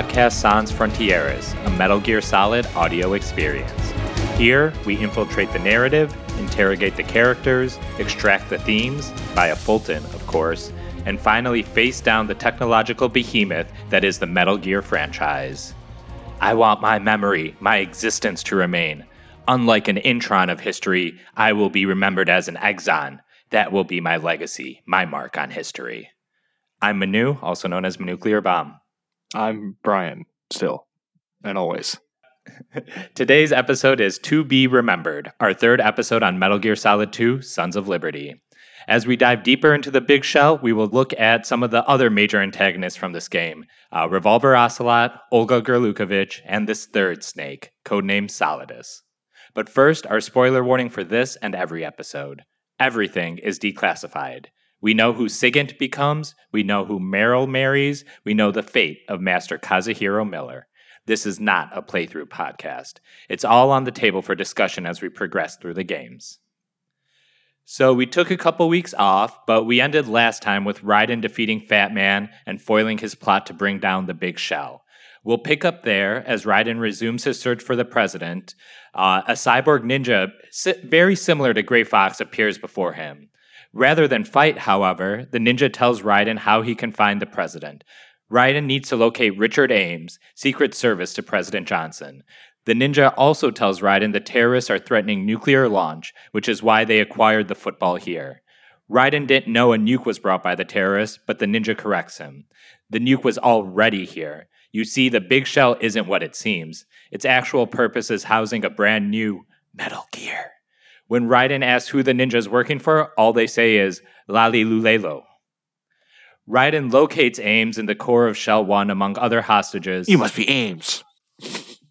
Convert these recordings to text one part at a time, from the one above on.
Podcast Sans Frontieres, a Metal Gear Solid audio experience. Here, we infiltrate the narrative, interrogate the characters, extract the themes, via Fulton, of course, and finally face down the technological behemoth that is the Metal Gear franchise. I want my memory, my existence to remain. Unlike an intron of history, I will be remembered as an exon. That will be my legacy, my mark on history. I'm Manu, also known as Nuclear Bomb. I'm Brian, still and always. Today's episode is To Be Remembered, our third episode on Metal Gear Solid 2 Sons of Liberty. As we dive deeper into the big shell, we will look at some of the other major antagonists from this game uh, Revolver Ocelot, Olga Gurlukovich, and this third snake, codenamed Solidus. But first, our spoiler warning for this and every episode. Everything is declassified. We know who Sigint becomes, we know who Meryl marries, we know the fate of Master Kazuhiro Miller. This is not a playthrough podcast. It's all on the table for discussion as we progress through the games. So we took a couple weeks off, but we ended last time with Raiden defeating Fat Man and foiling his plot to bring down the Big Shell. We'll pick up there as Raiden resumes his search for the president. Uh, a cyborg ninja, very similar to Gray Fox, appears before him. Rather than fight, however, the ninja tells Raiden how he can find the president. Raiden needs to locate Richard Ames, Secret Service to President Johnson. The ninja also tells Raiden the terrorists are threatening nuclear launch, which is why they acquired the football here. Raiden didn't know a nuke was brought by the terrorists, but the ninja corrects him. The nuke was already here. You see, the big shell isn't what it seems. Its actual purpose is housing a brand new Metal Gear. When Raiden asks who the ninja is working for, all they say is La-Li-Lu-Le-Lo. Raiden locates Ames in the core of Shell 1 among other hostages. You must be Ames.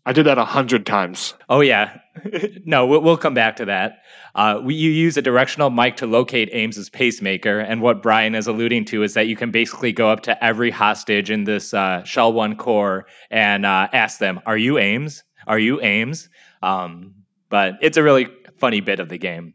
I did that a hundred times. Oh, yeah. no, we'll, come back to that. Uh, we, you use a directional mic to locate Ames's pacemaker, and what Brian is alluding to is that you can basically go up to every hostage in this uh, Shell 1 core and uh, ask them, Are you Ames? Are you Ames? Um, but it's a really funny bit of the game.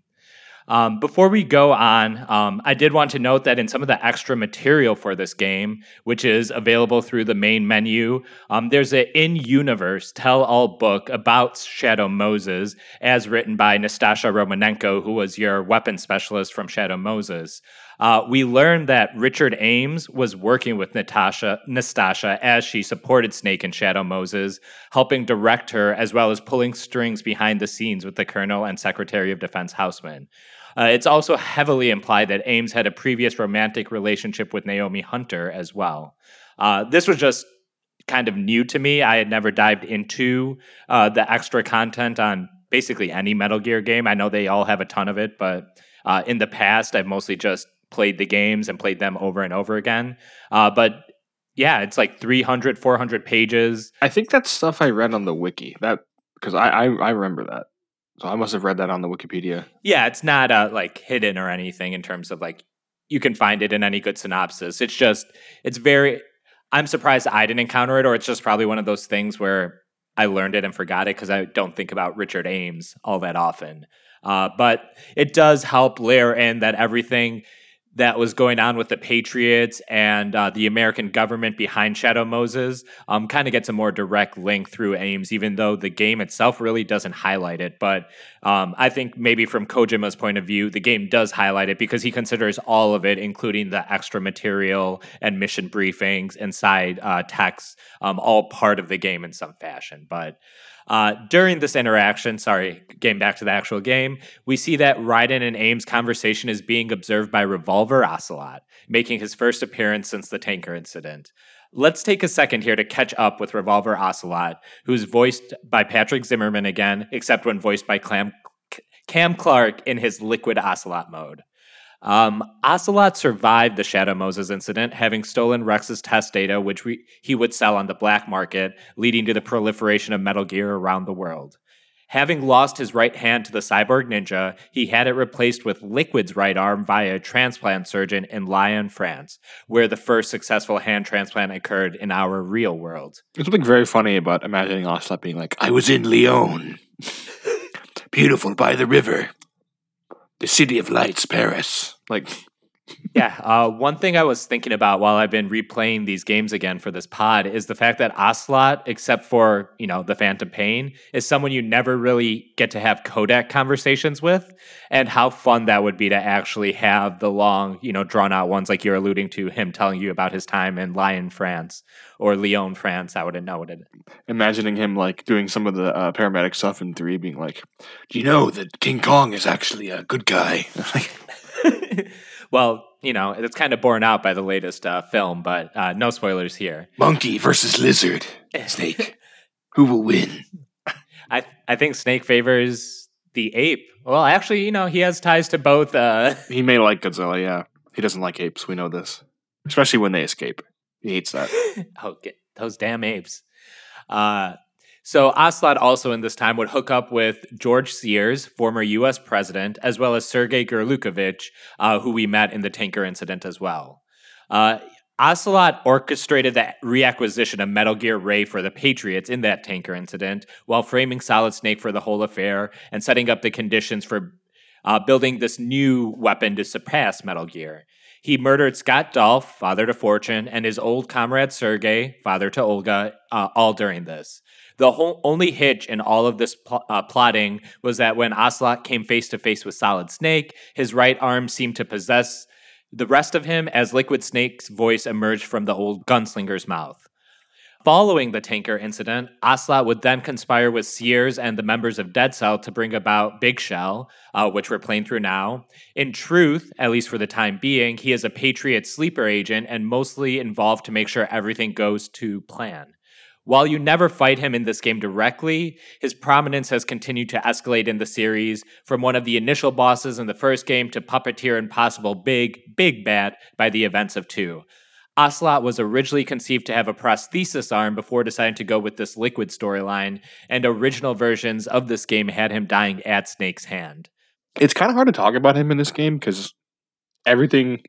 Um, before we go on, um, I did want to note that in some of the extra material for this game, which is available through the main menu, um, there's an in universe tell all book about Shadow Moses, as written by Nastasha Romanenko, who was your weapon specialist from Shadow Moses. Uh, we learned that Richard Ames was working with Natasha, Nastasha as she supported Snake and Shadow Moses, helping direct her as well as pulling strings behind the scenes with the Colonel and Secretary of Defense Houseman. Uh, it's also heavily implied that Ames had a previous romantic relationship with Naomi Hunter as well. Uh, this was just kind of new to me. I had never dived into uh, the extra content on basically any Metal Gear game. I know they all have a ton of it, but uh, in the past, I've mostly just played the games and played them over and over again. Uh, but yeah, it's like 300, 400 pages. I think that's stuff I read on the wiki. That because I, I, I remember that. So I must have read that on the Wikipedia. Yeah, it's not uh, like hidden or anything in terms of like you can find it in any good synopsis. It's just it's very. I'm surprised I didn't encounter it, or it's just probably one of those things where I learned it and forgot it because I don't think about Richard Ames all that often. Uh, but it does help layer in that everything that was going on with the Patriots and uh, the American government behind Shadow Moses um, kind of gets a more direct link through Ames, even though the game itself really doesn't highlight it. But um, I think maybe from Kojima's point of view, the game does highlight it because he considers all of it, including the extra material and mission briefings and side uh, um, all part of the game in some fashion. But uh, during this interaction, sorry, getting back to the actual game, we see that Raiden and Ames' conversation is being observed by Revolver Ocelot, making his first appearance since the tanker incident. Let's take a second here to catch up with Revolver Ocelot, who's voiced by Patrick Zimmerman again, except when voiced by Clam, Cam Clark in his Liquid Ocelot mode. Um, Ocelot survived the Shadow Moses incident, having stolen Rex's test data, which he would sell on the black market, leading to the proliferation of Metal Gear around the world. Having lost his right hand to the cyborg ninja, he had it replaced with Liquid's right arm via a transplant surgeon in Lyon, France, where the first successful hand transplant occurred in our real world. There's something very funny about imagining Ocelot being like, I was in Lyon. Beautiful by the river the city of lights, Paris. Like, yeah. Uh, one thing I was thinking about while I've been replaying these games again for this pod is the fact that Ocelot, except for you know the Phantom Pain, is someone you never really get to have codec conversations with, and how fun that would be to actually have the long, you know, drawn out ones like you're alluding to him telling you about his time in Lyon, France, or Lyon, France. I wouldn't know what it. Imagining him like doing some of the uh, paramedic stuff in three, being like, "Do you know that King Kong is actually a good guy?" well, you know, it's kind of borne out by the latest uh, film, but uh, no spoilers here. Monkey versus lizard. Snake. Who will win? I I think Snake favors the ape. Well, actually, you know, he has ties to both. Uh... He may like Godzilla, yeah. He doesn't like apes. We know this, especially when they escape. He hates that. oh, get those damn apes. Uh, so Ocelot also in this time would hook up with George Sears, former U.S. president, as well as Sergei Gurlukovich, uh, who we met in the tanker incident as well. Uh, Ocelot orchestrated the reacquisition of Metal Gear Ray for the Patriots in that tanker incident, while framing Solid Snake for the whole affair and setting up the conditions for uh, building this new weapon to surpass Metal Gear. He murdered Scott Dolph, father to Fortune, and his old comrade Sergei, father to Olga, uh, all during this. The whole, only hitch in all of this pl- uh, plotting was that when Ocelot came face to face with Solid Snake, his right arm seemed to possess the rest of him as Liquid Snake's voice emerged from the old gunslinger's mouth. Following the tanker incident, Ocelot would then conspire with Sears and the members of Dead Cell to bring about Big Shell, uh, which we're playing through now. In truth, at least for the time being, he is a Patriot sleeper agent and mostly involved to make sure everything goes to plan. While you never fight him in this game directly, his prominence has continued to escalate in the series, from one of the initial bosses in the first game to puppeteer and possible big, big bad by the events of 2. Ocelot was originally conceived to have a prosthesis arm before deciding to go with this liquid storyline, and original versions of this game had him dying at Snake's hand. It's kind of hard to talk about him in this game because everything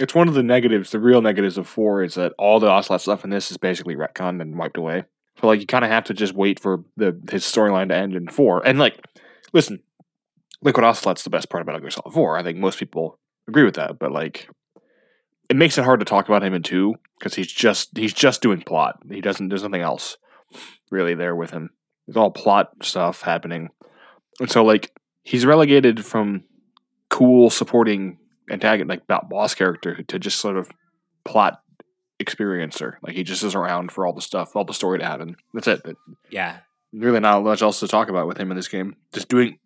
it's one of the negatives, the real negatives of four is that all the Ocelot stuff in this is basically retconned and wiped away. So like you kind of have to just wait for the his storyline to end in four. And like, listen, Liquid Ocelot's the best part about Metal Gear Solid Four. I think most people agree with that. But like, it makes it hard to talk about him in two because he's just he's just doing plot. He doesn't. There's nothing else really there with him. It's all plot stuff happening, and so like he's relegated from cool supporting antagonist, like that boss character, to just sort of plot experiencer. Like he just is around for all the stuff, all the story to happen. That's it. But Yeah. Really not much else to talk about with him in this game. Just doing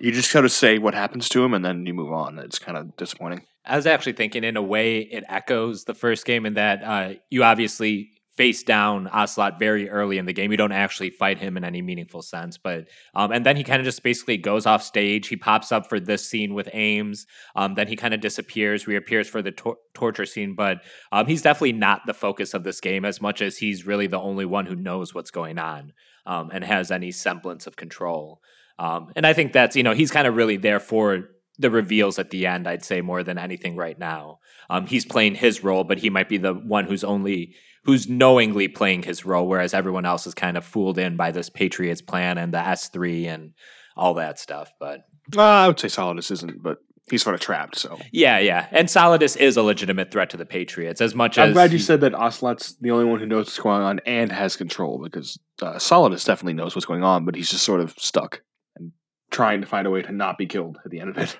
you just kind of say what happens to him and then you move on. It's kind of disappointing. I was actually thinking, in a way, it echoes the first game in that uh, you obviously face down Ocelot very early in the game. You don't actually fight him in any meaningful sense, but um, and then he kind of just basically goes off stage. He pops up for this scene with Ames. Um, then he kind of disappears, reappears for the tor- torture scene. But um, he's definitely not the focus of this game as much as he's really the only one who knows what's going on um, and has any semblance of control. Um, and I think that's you know he's kind of really there for the reveals at the end. I'd say more than anything right now. Um, he's playing his role, but he might be the one who's only who's knowingly playing his role, whereas everyone else is kind of fooled in by this Patriots plan and the S three and all that stuff. But uh, I would say Solidus isn't, but he's sort of trapped. So yeah, yeah, and Solidus is a legitimate threat to the Patriots as much I'm as glad you said that Ocelot's the only one who knows what's going on and has control because uh, Solidus definitely knows what's going on, but he's just sort of stuck and trying to find a way to not be killed at the end of it.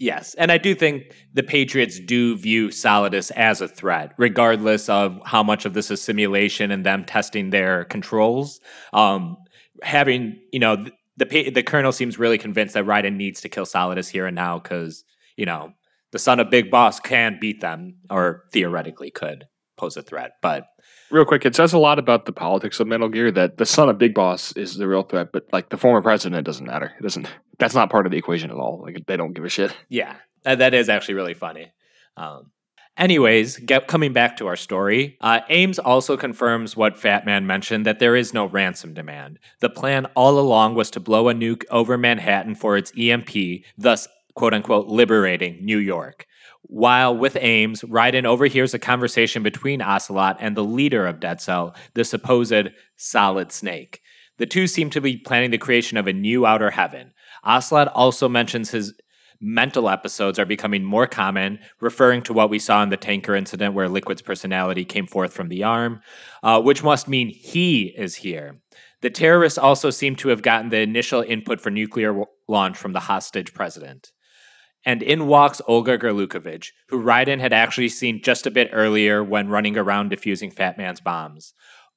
Yes. And I do think the Patriots do view Solidus as a threat, regardless of how much of this is simulation and them testing their controls. Um, having, you know, the, the colonel seems really convinced that Raiden needs to kill Solidus here and now because, you know, the son of Big Boss can beat them, or theoretically could pose a threat. But real quick, it says a lot about the politics of Metal Gear that the son of Big Boss is the real threat, but like the former president doesn't matter. It doesn't. That's not part of the equation at all. Like they don't give a shit. Yeah, that is actually really funny. Um, anyways, get, coming back to our story, uh, Ames also confirms what Fat Man mentioned that there is no ransom demand. The plan all along was to blow a nuke over Manhattan for its EMP, thus quote unquote liberating New York. While with Ames, Raiden overhears a conversation between Ocelot and the leader of Dead Cell, the supposed Solid Snake. The two seem to be planning the creation of a new outer heaven. Ocelot also mentions his mental episodes are becoming more common, referring to what we saw in the tanker incident where Liquid's personality came forth from the arm, uh, which must mean he is here. The terrorists also seem to have gotten the initial input for nuclear w- launch from the hostage president. And in walks Olga Gurlukovich, who Raiden had actually seen just a bit earlier when running around defusing Fat Man's bombs.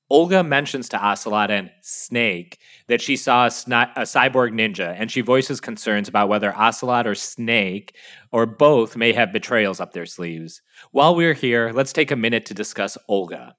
Olga mentions to Ocelot and Snake that she saw a, sni- a, cyborg ninja, and she voices concerns about whether Ocelot or Snake or both may have betrayals up their sleeves. While we're here, let's take a minute to discuss Olga.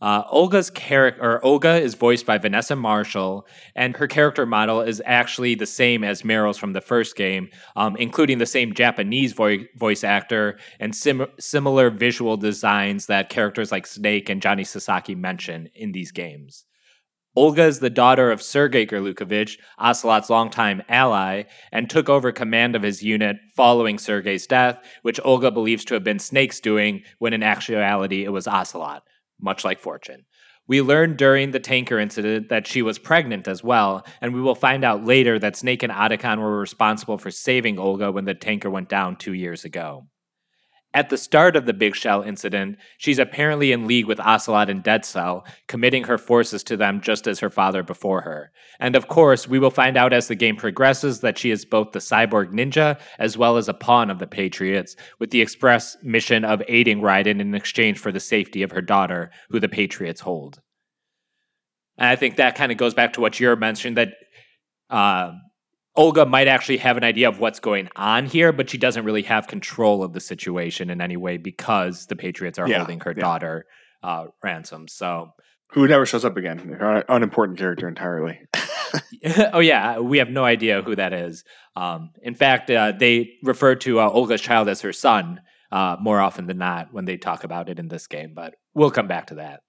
Uh, Olga's character, or Olga, is voiced by Vanessa Marshall, and her character model is actually the same as Meryl's from the first game, um, including the same Japanese vo- voice actor and sim- similar visual designs that characters like Snake and Johnny Sasaki mention in these games. Olga is the daughter of Sergei Gurlukovich, Ocelot's longtime ally, and took over command of his unit following Sergei's death, which Olga believes to have been Snake's doing, when in actuality it was Ocelot much like Fortune. We learned during the tanker incident that she was pregnant as well, and we will find out later that Snake and Otacon were responsible for saving Olga when the tanker went down two years ago. At the start of the Big Shell incident, she's apparently in league with Ocelot and Dead Cell, committing her forces to them just as her father before her. And of course, we will find out as the game progresses that she is both the cyborg ninja as well as a pawn of the Patriots, with the express mission of aiding Raiden in exchange for the safety of her daughter, who the Patriots hold. And I think that kind of goes back to what you're mentioning that uh, Olga might actually have an idea of what's going on here, but she doesn't really have control of the situation in any way because the Patriots are yeah, holding her yeah. daughter uh, ransom. So, who never shows up again, An unimportant character entirely. oh yeah, we have no idea who that is. Um, in fact, uh, they refer to uh, Olga's child as her son uh, more often than not when they talk about it in this game. But we'll come back to that.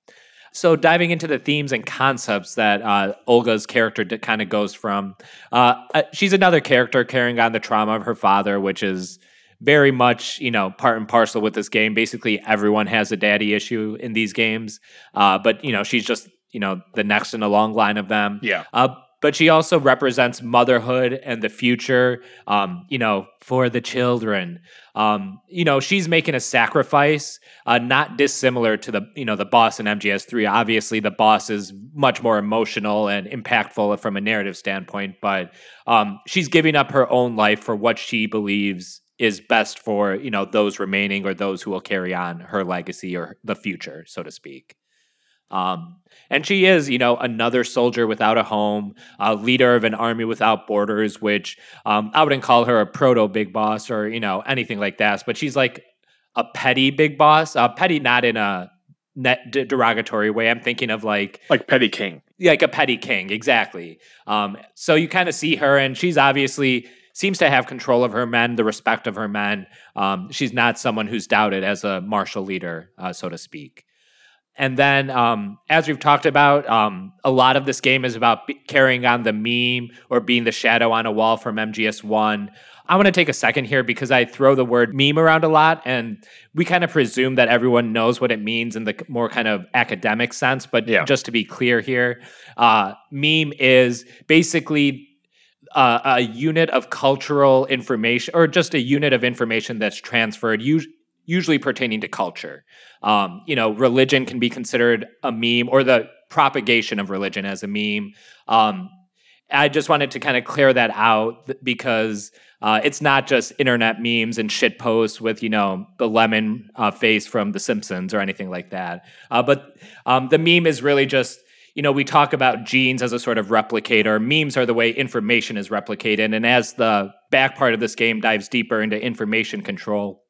So, diving into the themes and concepts that uh, Olga's character kind of goes from, uh, uh, she's another character carrying on the trauma of her father, which is very much, you know, part and parcel with this game. Basically, everyone has a daddy issue in these games, uh, but you know, she's just you know the next in a long line of them. Yeah. Uh, but she also represents motherhood and the future, um, you know, for the children. Um, you know, she's making a sacrifice, uh, not dissimilar to the, you know, the boss in MGS3. Obviously, the boss is much more emotional and impactful from a narrative standpoint, but um, she's giving up her own life for what she believes is best for, you know, those remaining or those who will carry on her legacy or the future, so to speak. Um, and she is, you know, another soldier without a home, a leader of an army without borders, which um, I wouldn't call her a proto big boss or, you know, anything like that. But she's like a petty big boss, uh, petty not in a net derogatory way. I'm thinking of like like petty king, like a petty king, exactly. Um, so you kind of see her, and she's obviously seems to have control of her men, the respect of her men. Um, she's not someone who's doubted as a martial leader, uh, so to speak. And then, um, as we've talked about, um, a lot of this game is about b- carrying on the meme or being the shadow on a wall from MGS1. I want to take a second here because I throw the word meme around a lot, and we kind of presume that everyone knows what it means in the more kind of academic sense. But yeah. just to be clear here, uh, meme is basically uh, a unit of cultural information or just a unit of information that's transferred, usually pertaining to culture. Um, you know, religion can be considered a meme or the propagation of religion as a meme. Um, I just wanted to kind of clear that out because uh, it's not just internet memes and shit posts with you know the lemon uh, face from The Simpsons or anything like that. Uh, but um, the meme is really just you know we talk about genes as a sort of replicator. Memes are the way information is replicated, and as the back part of this game dives deeper into information control,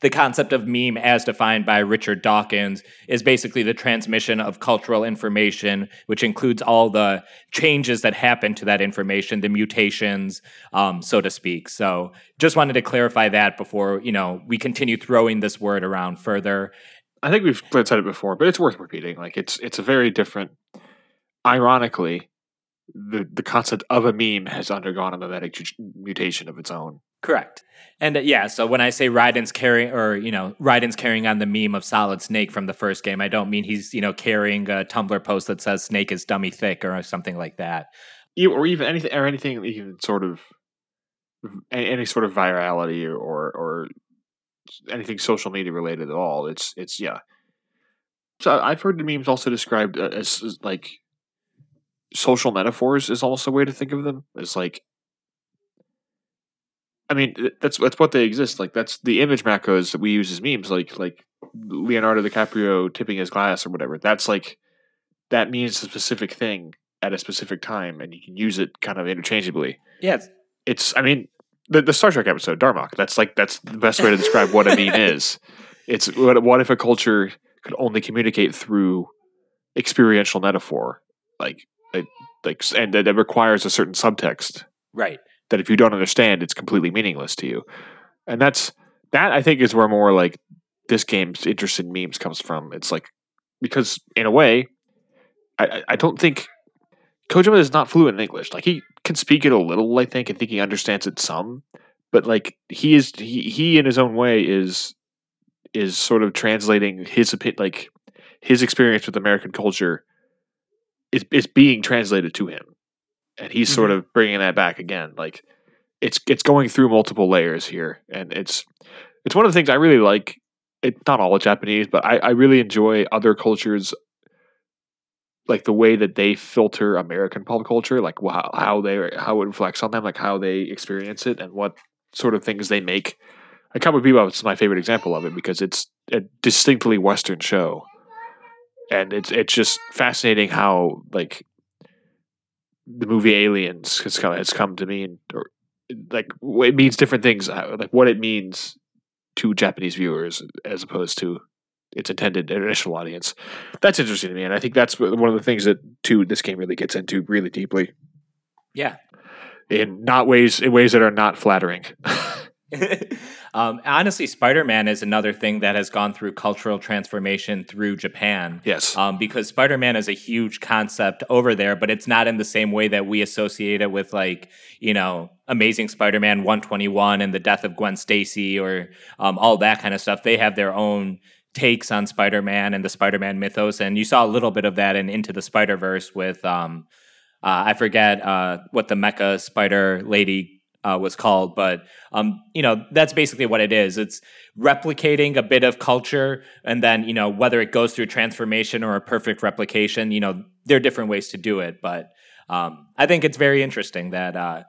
the concept of meme, as defined by Richard Dawkins, is basically the transmission of cultural information, which includes all the changes that happen to that information, the mutations, um, so to speak. So, just wanted to clarify that before you know we continue throwing this word around further. I think we've said it before, but it's worth repeating. Like it's it's a very different. Ironically, the the concept of a meme has undergone a memetic mutation of its own. Correct. And uh, yeah, so when I say Raiden's carrying, or you know, Raiden's carrying on the meme of Solid Snake from the first game, I don't mean he's you know carrying a Tumblr post that says Snake is dummy thick or something like that, or even anything or anything even sort of any sort of virality or, or or anything social media related at all. It's it's yeah. So I've heard the memes also described uh, as, as like social metaphors is almost a way to think of them. It's like I mean, that's that's what they exist. Like that's the image macros that we use as memes. Like like Leonardo DiCaprio tipping his glass or whatever. That's like that means a specific thing at a specific time, and you can use it kind of interchangeably. Yeah, it's. I mean, the the Star Trek episode Darmok. That's like that's the best way to describe what a meme is. It's what what if a culture could only communicate through experiential metaphor, like like, like and that requires a certain subtext, right? That if you don't understand, it's completely meaningless to you. And that's that I think is where more like this game's interest in memes comes from. It's like because in a way, I, I don't think Kojima is not fluent in English. Like he can speak it a little, I think. I think he understands it some, but like he is he he in his own way is is sort of translating his opinion, like his experience with American culture is is being translated to him and he's mm-hmm. sort of bringing that back again. Like it's it's going through multiple layers here, and it's it's one of the things I really like. It's not all Japanese, but I, I really enjoy other cultures, like the way that they filter American pop culture, like how how they how it reflects on them, like how they experience it, and what sort of things they make. A Cowboy Bebop is my favorite example of it because it's a distinctly Western show, and it's it's just fascinating how like the movie Aliens has come has come to mean or like it means different things uh, like what it means to Japanese viewers as opposed to its intended international audience. That's interesting to me, and I think that's one of the things that too this game really gets into really deeply. Yeah, in not ways in ways that are not flattering. um, honestly, Spider Man is another thing that has gone through cultural transformation through Japan. Yes. Um, because Spider Man is a huge concept over there, but it's not in the same way that we associate it with, like, you know, Amazing Spider Man 121 and the death of Gwen Stacy or um, all that kind of stuff. They have their own takes on Spider Man and the Spider Man mythos. And you saw a little bit of that in Into the Spider Verse with. Um, uh, I forget uh, what the Mecha Spider Lady uh, was called, but um, you know that's basically what it is. It's replicating a bit of culture, and then you know whether it goes through transformation or a perfect replication. You know there are different ways to do it, but um, I think it's very interesting that uh,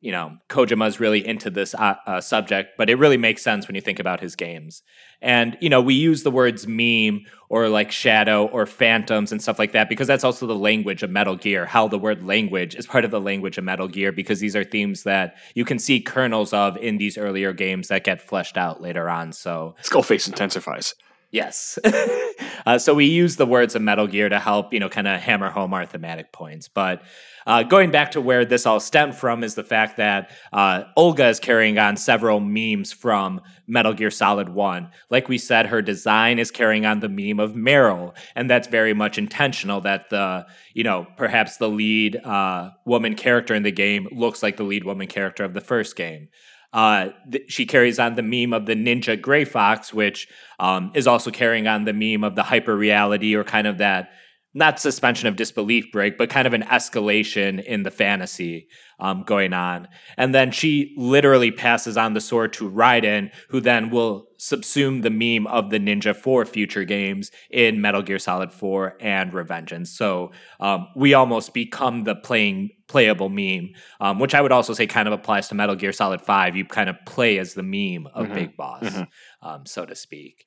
you know Kojima's really into this uh, uh, subject, but it really makes sense when you think about his games. And you know we use the words meme or like shadow or phantoms and stuff like that because that's also the language of Metal Gear. How the word language is part of the language of Metal Gear because these are themes that you can see kernels of in these earlier games that get fleshed out later on. So Skullface intensifies. Yes. uh, so we use the words of Metal Gear to help, you know, kind of hammer home our thematic points. But uh, going back to where this all stemmed from is the fact that uh, Olga is carrying on several memes from Metal Gear Solid 1. Like we said, her design is carrying on the meme of Meryl, and that's very much intentional that the, you know, perhaps the lead uh, woman character in the game looks like the lead woman character of the first game. Uh, th- she carries on the meme of the ninja gray fox, which um, is also carrying on the meme of the hyper reality or kind of that not suspension of disbelief break, but kind of an escalation in the fantasy um, going on. And then she literally passes on the sword to Raiden, who then will subsume the meme of the ninja for future games in Metal Gear Solid 4 and Revengeance. So um, we almost become the playing playable meme, um, which I would also say kind of applies to Metal Gear Solid 5. You kind of play as the meme of mm-hmm. Big Boss, mm-hmm. um, so to speak.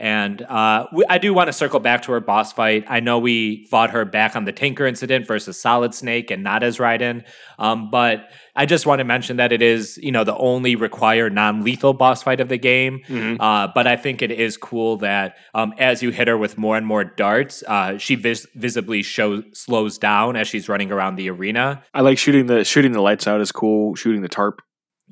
And uh, we, I do want to circle back to her boss fight. I know we fought her back on the Tanker incident versus Solid Snake and not as Raiden, um, but I just want to mention that it is, you know, the only required non-lethal boss fight of the game. Mm-hmm. Uh, but I think it is cool that um, as you hit her with more and more darts, uh, she vis- visibly show slows down as she's running around the arena. I like shooting the shooting the lights out is cool. Shooting the tarp,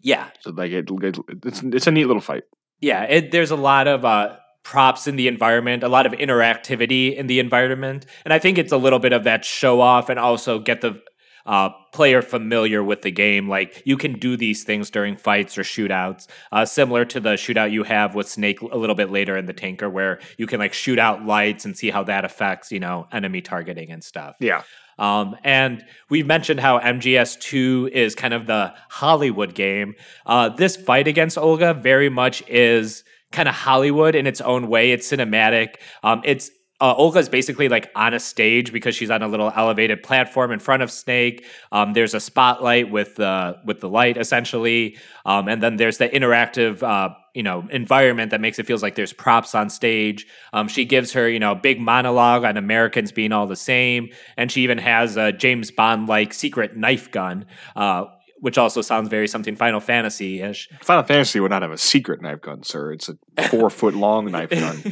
yeah, so like it, it, it's it's a neat little fight. Yeah, it, there's a lot of uh, props in the environment, a lot of interactivity in the environment. And I think it's a little bit of that show off and also get the uh, player familiar with the game. Like you can do these things during fights or shootouts, uh, similar to the shootout you have with Snake a little bit later in the Tanker, where you can like shoot out lights and see how that affects you know enemy targeting and stuff. Yeah. Um, and we've mentioned how MGS2 is kind of the Hollywood game. Uh, this fight against Olga very much is kind of Hollywood in its own way. It's cinematic. Um, it's uh, Olga's basically like on a stage because she's on a little elevated platform in front of Snake. Um, there's a spotlight with the with the light essentially, um, and then there's the interactive uh, you know environment that makes it feels like there's props on stage. Um, she gives her you know big monologue on Americans being all the same, and she even has a James Bond like secret knife gun. Uh, which also sounds very something Final Fantasy ish. Final Fantasy would not have a secret knife gun, sir. It's a four foot long knife gun.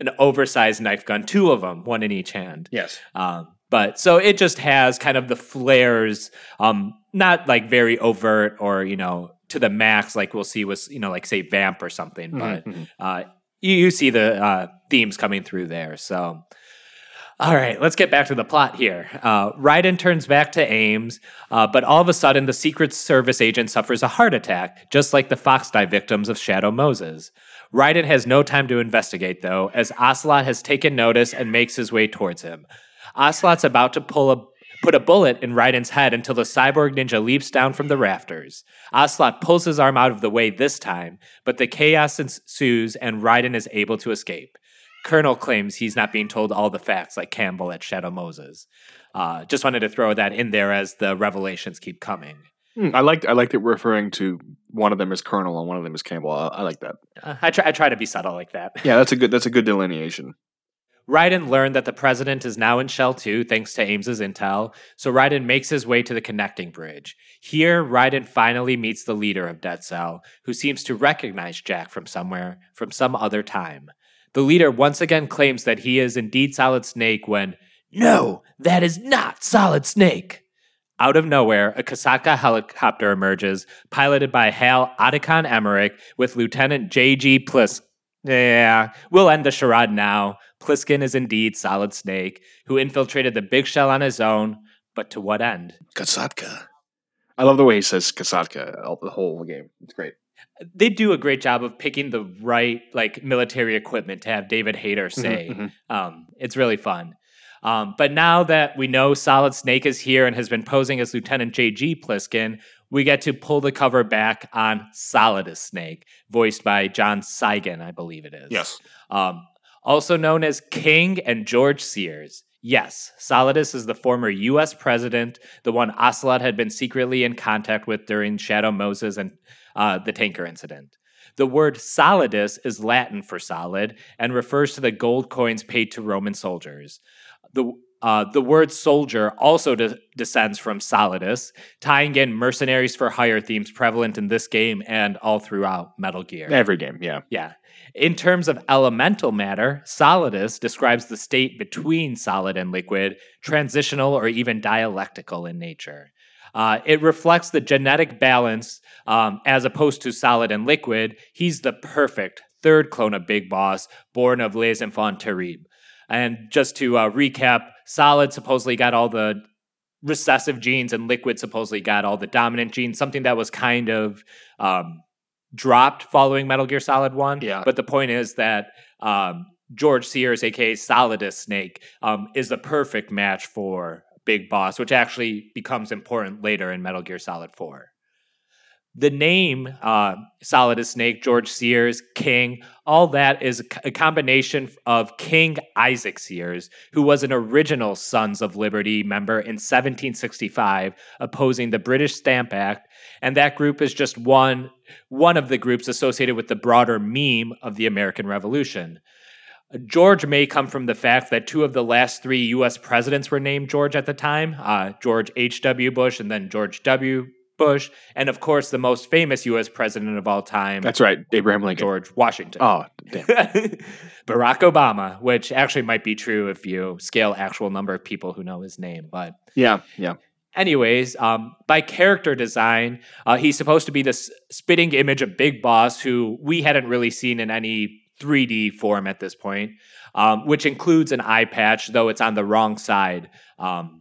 An oversized knife gun, two of them, one in each hand. Yes. Um, but so it just has kind of the flares, um, not like very overt or, you know, to the max, like we'll see with, you know, like say Vamp or something. But Mhm. uh, you, you see the uh, themes coming through there. So. All right, let's get back to the plot here. Uh, Raiden turns back to Ames, uh, but all of a sudden, the Secret Service agent suffers a heart attack, just like the Foxdie victims of Shadow Moses. Raiden has no time to investigate, though, as Ocelot has taken notice and makes his way towards him. Ocelot's about to pull a put a bullet in Raiden's head until the cyborg ninja leaps down from the rafters. Ocelot pulls his arm out of the way this time, but the chaos ensues and Ryden is able to escape. Colonel claims he's not being told all the facts like Campbell at Shadow Moses. Uh, just wanted to throw that in there as the revelations keep coming. Hmm, I liked I like that we're referring to one of them as Colonel and one of them as Campbell. I, I like that. Uh, I try I try to be subtle like that. Yeah, that's a good that's a good delineation. Raiden learned that the president is now in Shell 2 thanks to Ames's intel, so Raiden makes his way to the connecting bridge. Here, Raiden finally meets the leader of Dead Cell, who seems to recognize Jack from somewhere, from some other time. The leader once again claims that he is indeed Solid Snake when, No, that is not Solid Snake! Out of nowhere, a Kasatka helicopter emerges, piloted by Hal Otacon Emmerich with Lieutenant J.G. Plis. Yeah, we'll end the charade now. Pliskin is indeed Solid Snake, who infiltrated the Big Shell on his own, but to what end? Kasatka. I love the way he says Kasatka the whole game. It's great. They do a great job of picking the right like military equipment to have David Hayter say. mhm. Um, it's really fun. Um, but now that we know Solid Snake is here and has been posing as Lieutenant J.G. Pliskin, we get to pull the cover back on Solidus Snake, voiced by John Cygan, I believe it is. Yes. Um, also known as King and George Sears. Yes, Solidus is the former U.S. president, the one Ocelot had been secretly in contact with during Shadow Moses and uh, the tanker incident. The word solidus is Latin for solid and refers to the gold coins paid to Roman soldiers. The uh, the word soldier also de- descends from solidus, tying in mercenaries for hire themes prevalent in this game and all throughout Metal Gear. Every game, yeah. Yeah. In terms of elemental matter, solidus describes the state between solid and liquid, transitional or even dialectical in nature. Uh, it reflects the genetic balance um, as opposed to solid and liquid. He's the perfect third clone of Big Boss, born of Les Enfants Terribles. And just to uh, recap, solid supposedly got all the recessive genes, and liquid supposedly got all the dominant genes, something that was kind of um, dropped following Metal Gear Solid 1. Yeah. But the point is that um, George Sears, aka Solidus Snake, um, is the perfect match for Big Boss, which actually becomes important later in Metal Gear Solid 4. The name uh, Solidus Snake, George Sears, King, all that is a combination of King Isaac Sears, who was an original Sons of Liberty member in 1765, opposing the British Stamp Act, and that group is just one one of the groups associated with the broader meme of the American Revolution. George may come from the fact that two of the last three U.S. presidents were named George at the time uh, George H.W. Bush and then George W. Bush. And of course, the most famous U.S. president of all time, That's right. Abraham Lincoln. George Washington. Oh, damn. Barack Obama, which actually might be true if you scale actual number of people who know his name. But Yeah, yeah. anyways, um, by character design, uh, he's supposed to be this spitting image of Big Boss, who we hadn't really seen in any 3D form at this point, um, which includes an eye patch, though it's on the wrong side. Um,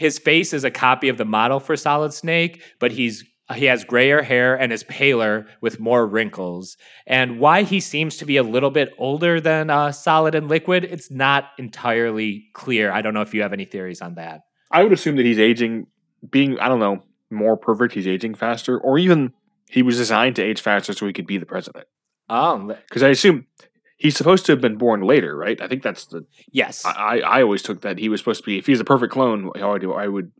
his face is a copy of the model for Solid Snake, but he's he has grayer hair and is paler with more wrinkles. And why he seems to be a little bit older than uh, Solid and Liquid, it's not entirely clear. I don't know if you have any theories on that. I would assume that he's aging, being I don't know more perfect. He's aging faster, or even he was designed to age faster so he could be the president. Oh, Because I assume he's supposed to have been born later, right? I think that's the. yes. I, I I always took that he was supposed to be. If he's a perfect clone, how do I would.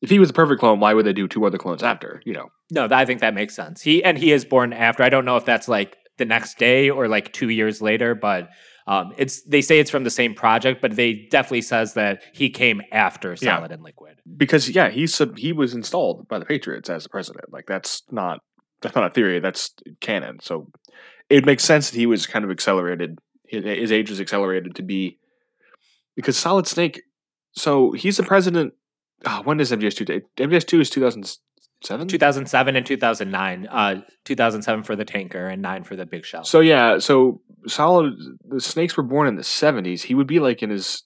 If he was a perfect clone, why would they do two other clones after? You know, No, I think that makes sense. He and he is born after. I don't know if that's like the next day or like two years later, but um, it's they say it's from the same project, but they definitely says that he came after Yeah. Solid and Liquid. because yeah, he's sub- he was installed by the Patriots as the president. Like that's not that's not a theory. That's canon. So it makes sense that he was kind of accelerated. His, his age was accelerated to be because Solid Snake. So he's the president. ah, when does MGS two? MGS two is two thousand seven. 2007 and 2009. Uh, 2007 for the tanker and nine for the big shell. So yeah, so Solid the snakes were born in the seventies. He would be like in his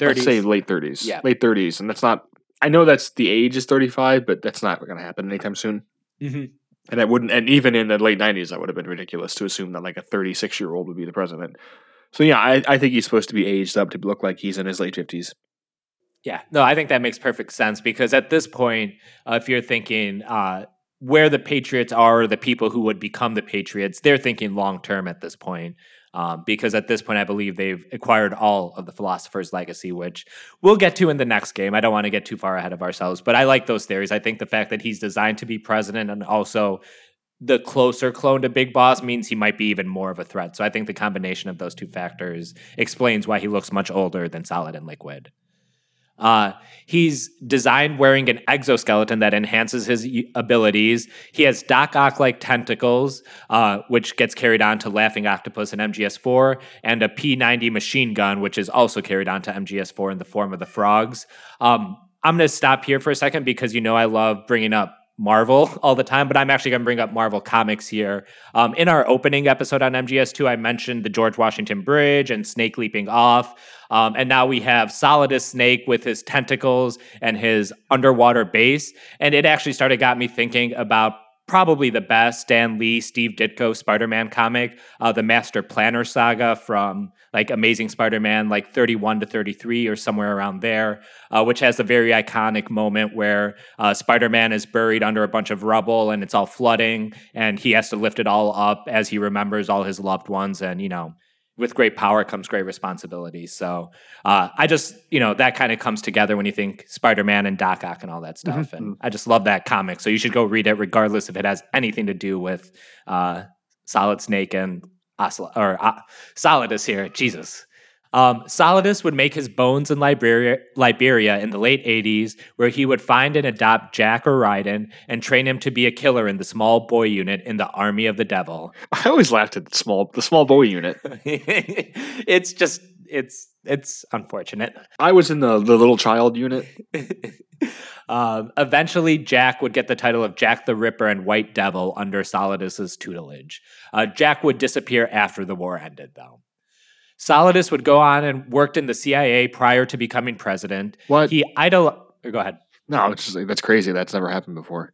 30s. let's say late thirties. Yeah. late thirties, and that's not. I know that's the age is thirty five, but that's not going to happen anytime soon. Mhm. And that wouldn't, and even in the late nineties, that would have been ridiculous to assume that like a thirty six year old would be the president. So yeah, I, I think he's supposed to be aged up to look like he's in his late fifties. Yeah, no, I think that makes perfect sense because at this point, uh, if you're thinking uh, where the Patriots are, the people who would become the Patriots, they're thinking long term at this point. Um, because at this point, I believe they've acquired all of the philosopher's legacy, which we'll get to in the next game. I don't want to get too far ahead of ourselves, but I like those theories. I think the fact that he's designed to be president and also the closer clone to Big Boss means he might be even more of a threat. So I think the combination of those two factors explains why he looks much older than Solid and Liquid. Uh, he's designed wearing an exoskeleton that enhances his abilities. He has Doc Ock like tentacles, uh, which gets carried on to Laughing Octopus in MGS4, and a P90 machine gun, which is also carried on to MGS4 in the form of the frogs. Um, I'm going to stop here for a second because you know I love bringing up Marvel all the time, but I'm actually going to bring up Marvel Comics here. Um, in our opening episode on MGS2, I mentioned the George Washington Bridge and Snake leaping off. Um, and now we have Solidus Snake with his tentacles and his underwater base. And it actually started got me thinking about probably the best Stan Lee, Steve Ditko Spider Man comic, uh, the Master Planner saga from like Amazing Spider Man, like 31 to 33 or somewhere around there, uh, which has a very iconic moment where uh, Spider Man is buried under a bunch of rubble and it's all flooding, and he has to lift it all up as he remembers all his loved ones. And, you know, with great power comes great responsibility. So uh, I just, you know, that kind of comes together when you think Spider Man and Doc Ock and all that stuff. And I just love that comic. So you should go read it, regardless if it has anything to do with uh, Solid Snake and Or uh, Solidus here. Jesus. Um, Solidus would make his bones in Liberia, Liberia in the late 80s, where he would find and adopt Jack or Raiden and train him to be a killer in the small boy unit in the Army of the Devil. I always laughed at the small the small boy unit. it's just it's it's unfortunate. I was in the the little child unit. um, eventually, Jack would get the title of Jack the Ripper and White Devil under Solidus's tutelage. Uh, Jack would disappear after the war ended, though. Solidus would go on and worked in the CIA prior to becoming president. What? He idol. Go ahead. no, it's just that's crazy. That's never happened before.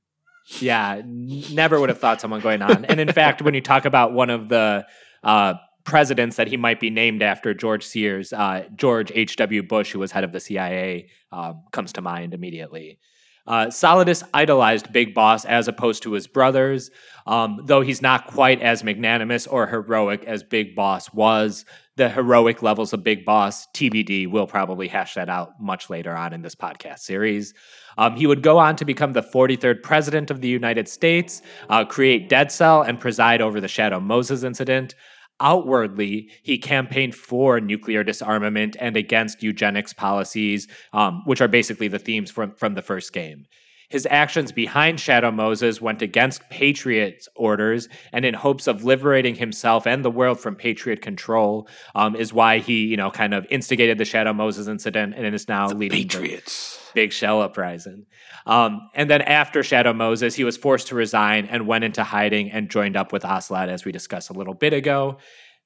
Yeah, n- never would have thought someone going on. And in fact, when you talk about one of the uh, presidents that he might be named after, George Sears, uh, George H.W. Bush, who was head of the CIA, um, comes to mind immediately. Uh, Solidus idolized Big Boss as opposed to his brothers, um, though he's not quite as magnanimous or heroic as Big Boss was. The heroic levels of Big Boss, TBD, we'll probably hash that out much later on in this podcast series. Um, he would go on to become the 43rd president of the United States, uh, create Dead Cell, and preside over the Shadow Moses incident. Outwardly, he campaigned for nuclear disarmament and against eugenics policies, um, which are basically the themes from, from the first game. His actions behind Shadow Moses went against Patriot's orders, and in hopes of liberating himself and the world from Patriot control, um, is why he, you know, kind of instigated the Shadow Moses incident and is now leading the- Patriots. Big Shell Uprising. Um, and then after Shadow Moses, he was forced to resign and went into hiding and joined up with Ocelot, as we discussed a little bit ago.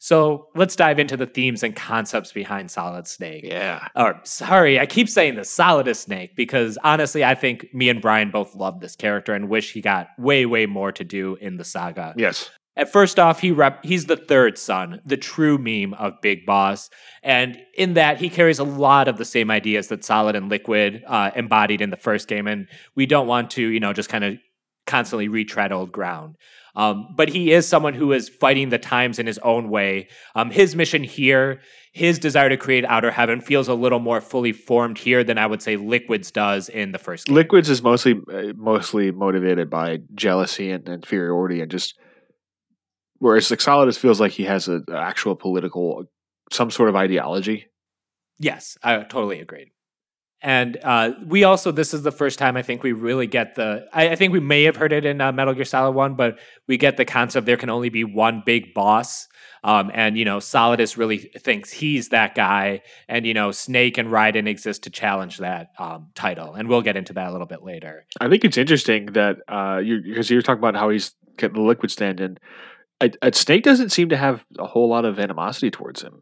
So let's dive into the themes and concepts behind Solid Snake. Yeah. Or sorry, I keep saying the Solidus Snake because honestly, I think me and Brian both love this character and wish he got way, way more to do in the saga. Yes. At first off, he rep- he's the third son, the true meme of Big Boss, and in that he carries a lot of the same ideas that Solid and Liquid uh, embodied in the first game, and we don't want to, you know, just kind of constantly retread old ground. Um, but he is someone who is fighting the times in his own way. Um, his mission here, his desire to create outer heaven, feels a little more fully formed here than I would say Liquids does in the first game. Liquids is mostly uh, mostly motivated by jealousy and inferiority, and just whereas like Solidus feels like he has an actual political, some sort of ideology. Yes, I totally agree. And uh, we also, this is the first time I think we really get the. I, I think we may have heard it in uh, Metal Gear Solid One, but we get the concept there can only be one big boss. Um, and you know, Solidus really thinks he's that guy, and you know, Snake and Raiden exist to challenge that um, title, and we'll get into that a little bit later. I think it's interesting that uh, you because you're talking about how he's getting the liquid stand in. I, I, Snake doesn't seem to have a whole lot of animosity towards him.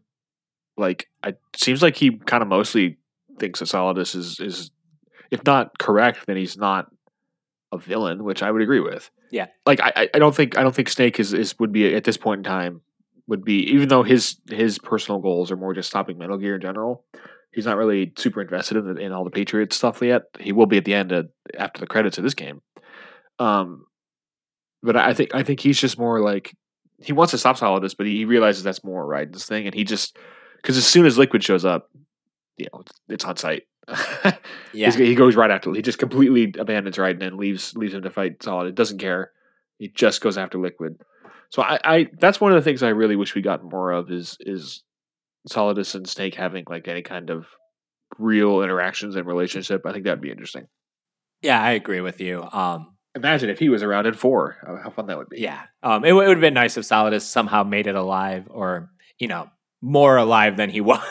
Like, it seems like he kind of mostly thinks that Solidus is is if not correct, then he's not a villain, which I would agree with. Yeah. Like I, I don't think I don't think Snake is, is would be at this point in time would be even though his his personal goals are more just stopping Metal Gear in general. He's not really super invested in, in all the Patriot stuff yet. He will be at the end of, after the credits of this game. Um, but I think I think he's just more like he wants to stop Solidus, but he, he realizes that's more Raiden's thing, and he just because as soon as Liquid shows up, you know, it's, on sight. Yeah. He's- he goes right after. He just completely abandons Raiden and leaves leaves him to fight Solid. It doesn't care. He just goes after Liquid. So I, I that's one of the things I really wish we got more of is is Solidus and Snake having like any kind of real interactions and relationship. I think that'd be interesting. Yeah, I agree with you. Um, Imagine if he was around in four. How, fun that would be. yeah, um, it, would have been nice if Solidus somehow made it alive, or you know, more alive than he was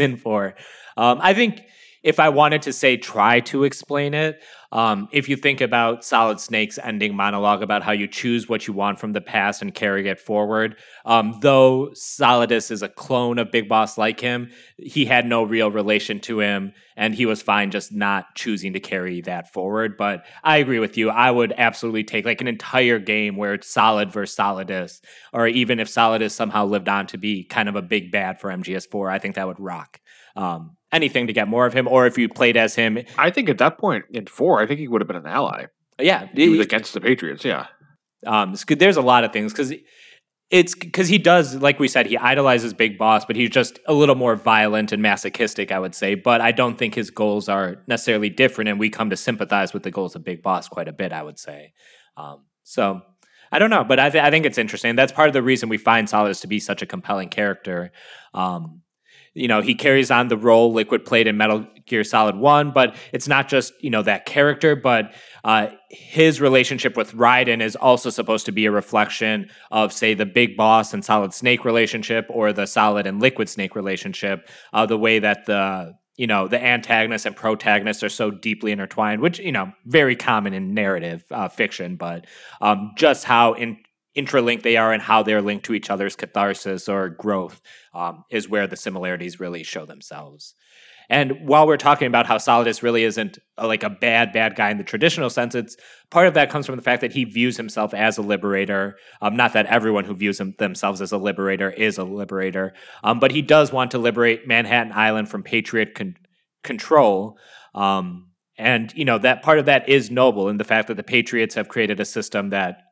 in four. Um, I think if I wanted to say try to explain it, um, if you think about Solid Snake's ending monologue about how you choose what you want from the past and carry it forward, um, though Solidus is a clone of Big Boss like him, he had no real relation to him, and he was fine just not choosing to carry that forward. But I agree with you. I would absolutely take like an entire game where it's Solid versus Solidus, or even if Solidus somehow lived on to be kind of a big bad for MGS4, I think that would rock. Um, anything to get more of him, or if you played as him, I think at that point in four, I think he would have been an ally. yeah, He was against the Patriots. Yeah. um, there's a lot of things because it's because he does, like we said, he idolizes Big Boss, but he's just a little more violent and masochistic, I would say. But I don't think his goals are necessarily different, and we come to sympathize with the goals of Big Boss quite a bit, I would say. Um, so I don't know, but I, th- I think it's interesting. That's part of the reason we find Solidus to be such a compelling character. Um, you know, he carries on the role Liquid played in Metal Gear Solid 1, but it's not just, you know, that character, but uh, his relationship with Raiden is also supposed to be a reflection of, say, the Big Boss and Solid Snake relationship or the Solid and Liquid Snake relationship, uh, the way that the you know the antagonists and protagonists are so deeply intertwined which you know very common in narrative uh, fiction but um, just how in, intralinked they are and how they're linked to each other's catharsis or growth um, is where the similarities really show themselves. And while we're talking about how solidus really isn't a, like a bad bad guy in the traditional sense it's part of that comes from the fact that he views himself as a liberator. Um, not that everyone who views them, themselves as a liberator is a liberator um, but he does want to liberate manhattan island from patriot con- control. Um, and you know that part of that is noble in the fact that the patriots have created a system that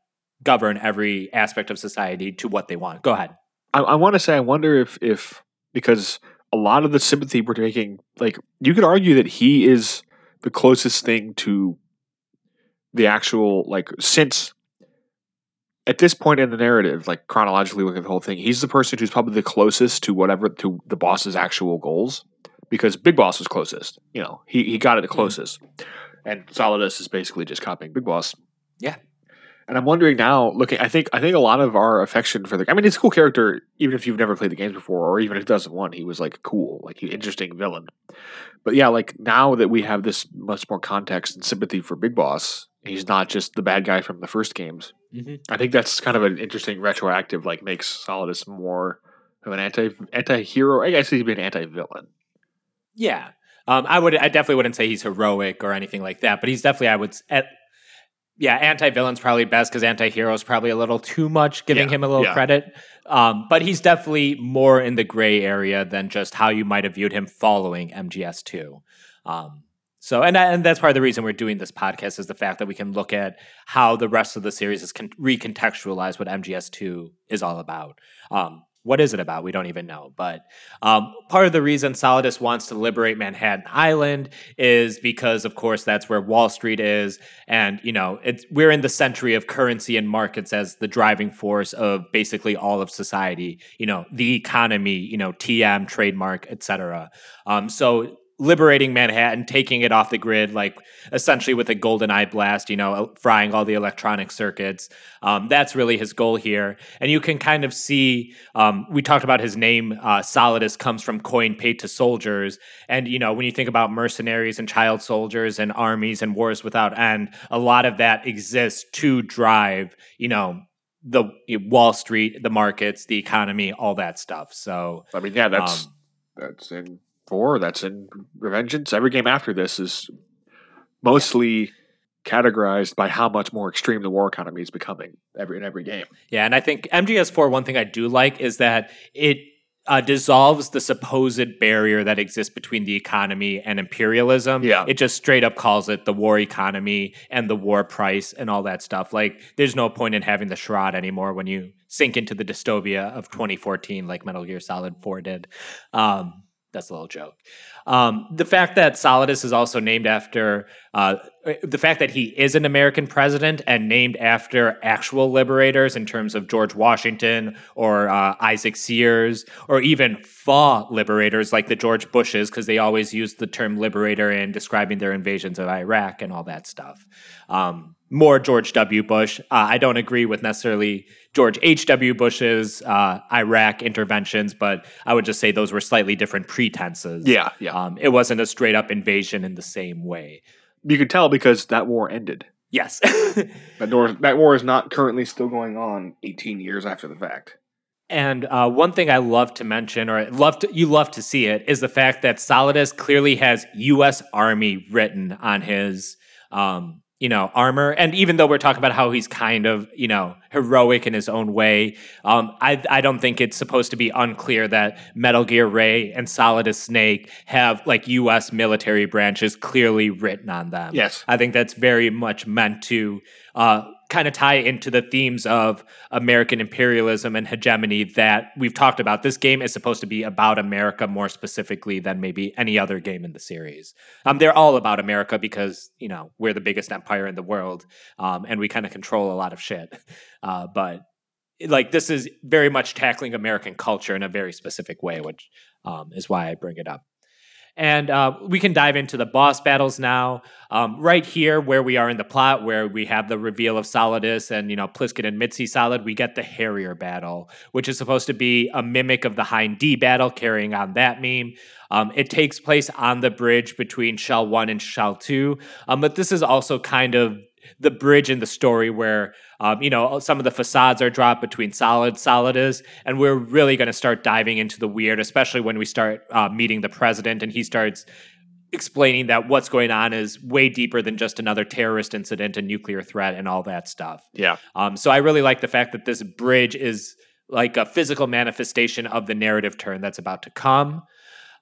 govern every aspect of society to what they want go ahead I, I want to say, I wonder if, if because a lot of the sympathy we're taking, like you could argue that he is the closest thing to the actual, like since at this point in the narrative, like chronologically looking at the whole thing, he's the person who's probably the closest to whatever to the boss's actual goals, because Big Boss was closest. You know, he he got it the mm-hmm. closest, and Solidus is basically just copying Big Boss. Yeah. And I'm wondering now, looking, I think I think a lot of our affection for the, I mean, it's a cool character, even if you've never played the games before, or even if it doesn't one, he was like cool, like an interesting villain. But yeah, like now that we have this much more context and sympathy for Big Boss, he's not just the bad guy from the first games. mm-hmm. I think that's kind of an interesting retroactive, like makes Solidus more of an anti anti hero. I guess he'd be an anti villain. Yeah. Um, I would. I definitely wouldn't say he's heroic or anything like that, but he's definitely. I would. At, yeah, anti villain's probably best because anti hero is probably a little too much, giving Yeah, him a little yeah. credit. Um, but he's definitely more in the gray area than just how you might have viewed him following MGS two. Um, so, and and that's part of the reason we're doing this podcast is the fact that we can look at how the rest of the series is con- recontextualize what MGS two is all about. Um, what is it about? We don't even know. But um, part of the reason Solidus wants to liberate Manhattan Island is because, of course, that's where Wall Street is, and you know, we're in the century of currency and markets as the driving force of basically all of society. You know, the economy, you know, TM, trademark, etc. Um, so liberating Manhattan, taking it off the grid, like essentially with a golden eye blast, you know, frying all the electronic circuits. Um, that's really his goal here. And you can kind of see, um, we talked about his name, uh, Solidus comes from coin paid to soldiers. And, you know, when you think about mercenaries and child soldiers and armies and wars without end, a lot of that exists to drive, you know, the Wall Street, the markets, the economy, all that stuff. So, I mean, yeah, that's um, that's in four. That's in Revengeance. Every game after this is mostly categorized by how much more extreme the war economy is becoming every in every game. Yeah, and I think MGS4, one thing I do like is that it uh, dissolves the supposed barrier that exists between the economy and imperialism. Yeah. It just straight up calls it the war economy and the war price and all that stuff. Like, there's no point in having the Shroud anymore when you sink into the dystopia of 2014, like Metal Gear Solid 4 did. Um, that's a little joke. Um, the fact that Solidus is also named after uh, the fact that he is an American president and named after actual liberators in terms of George Washington or uh, Isaac Sears or even FAW liberators like the George Bushes, because they always use the term liberator in describing their invasions of Iraq and all that stuff. Um, more George W. Bush. Uh, I don't agree with necessarily George H.W. Bush's uh, Iraq interventions, but I would just say those were slightly different pretenses. Yeah, yeah. Um, it wasn't a straight up invasion in the same way. you can tell because that war ended. Yes. That war, that war is not currently still going on 18 years after the fact. and uh, one thing I love to mention, or love to, you love to see it, is the fact that Solidus clearly has U.S. Army written on his, um, you know, armor. And even though we're talking about how he's kind of, you know, heroic in his own way, um, I, I don't think it's supposed to be unclear that Metal Gear Ray and Solidus Snake have like U.S. military branches clearly written on them. Yes. I think that's very much meant to uh, kind of tie into the themes of American imperialism and hegemony that we've talked about. This game is supposed to be about America more specifically than maybe any other game in the series. Um, they're all about America because you know we're the biggest empire in the world, um, and we kind of control a lot of shit. Uh, but like this is very much tackling American culture in a very specific way, which um, is why I bring it up. And uh, we can dive into the boss battles now. Um, right here, where we are in the plot, where we have the reveal of Solidus and you know Pliskin and Mitzi Solid, we get the Harrier battle, which is supposed to be a mimic of the Hind D battle, carrying on that meme. Um, it takes place on the bridge between Shell One and Shell Two, um, but this is also kind of the bridge in the story where um, you know some of the facades are dropped between solid solidus and we're really going to start diving into the weird especially when we start uh, meeting the president and he starts explaining that what's going on is way deeper than just another terrorist incident a nuclear threat and all that stuff Yeah. um, so I really like the fact that this bridge is like a physical manifestation of the narrative turn that's about to come.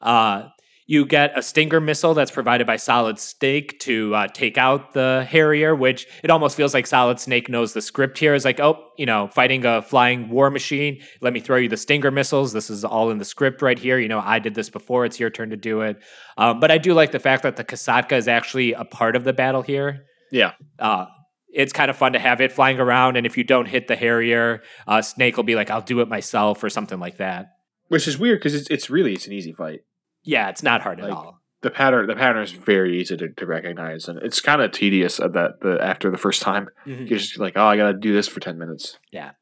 Uh, you get a Stinger missile that's provided by Solid Snake to uh, take out the Harrier, which it almost feels like Solid Snake knows the script here. Is like, oh, you know, fighting a flying war machine. Let me throw you the Stinger missiles. This is all in the script right here. You know, I did this before. It's your turn to do it. Um, but I do like the fact that the Kasatka is actually a part of the battle here Yeah. uh, it's kind of fun to have it flying around. And if you don't hit the Harrier, uh, Snake will be like, "I'll do it myself" or something like that. Which is weird because it's, it's really it's an easy fight. Yeah, it's not hard at all. The pattern the pattern is very easy to, to recognize, and it's kind of tedious at that the after the first time. Mhm. You're just like, oh, I got to do this for ten minutes. Yeah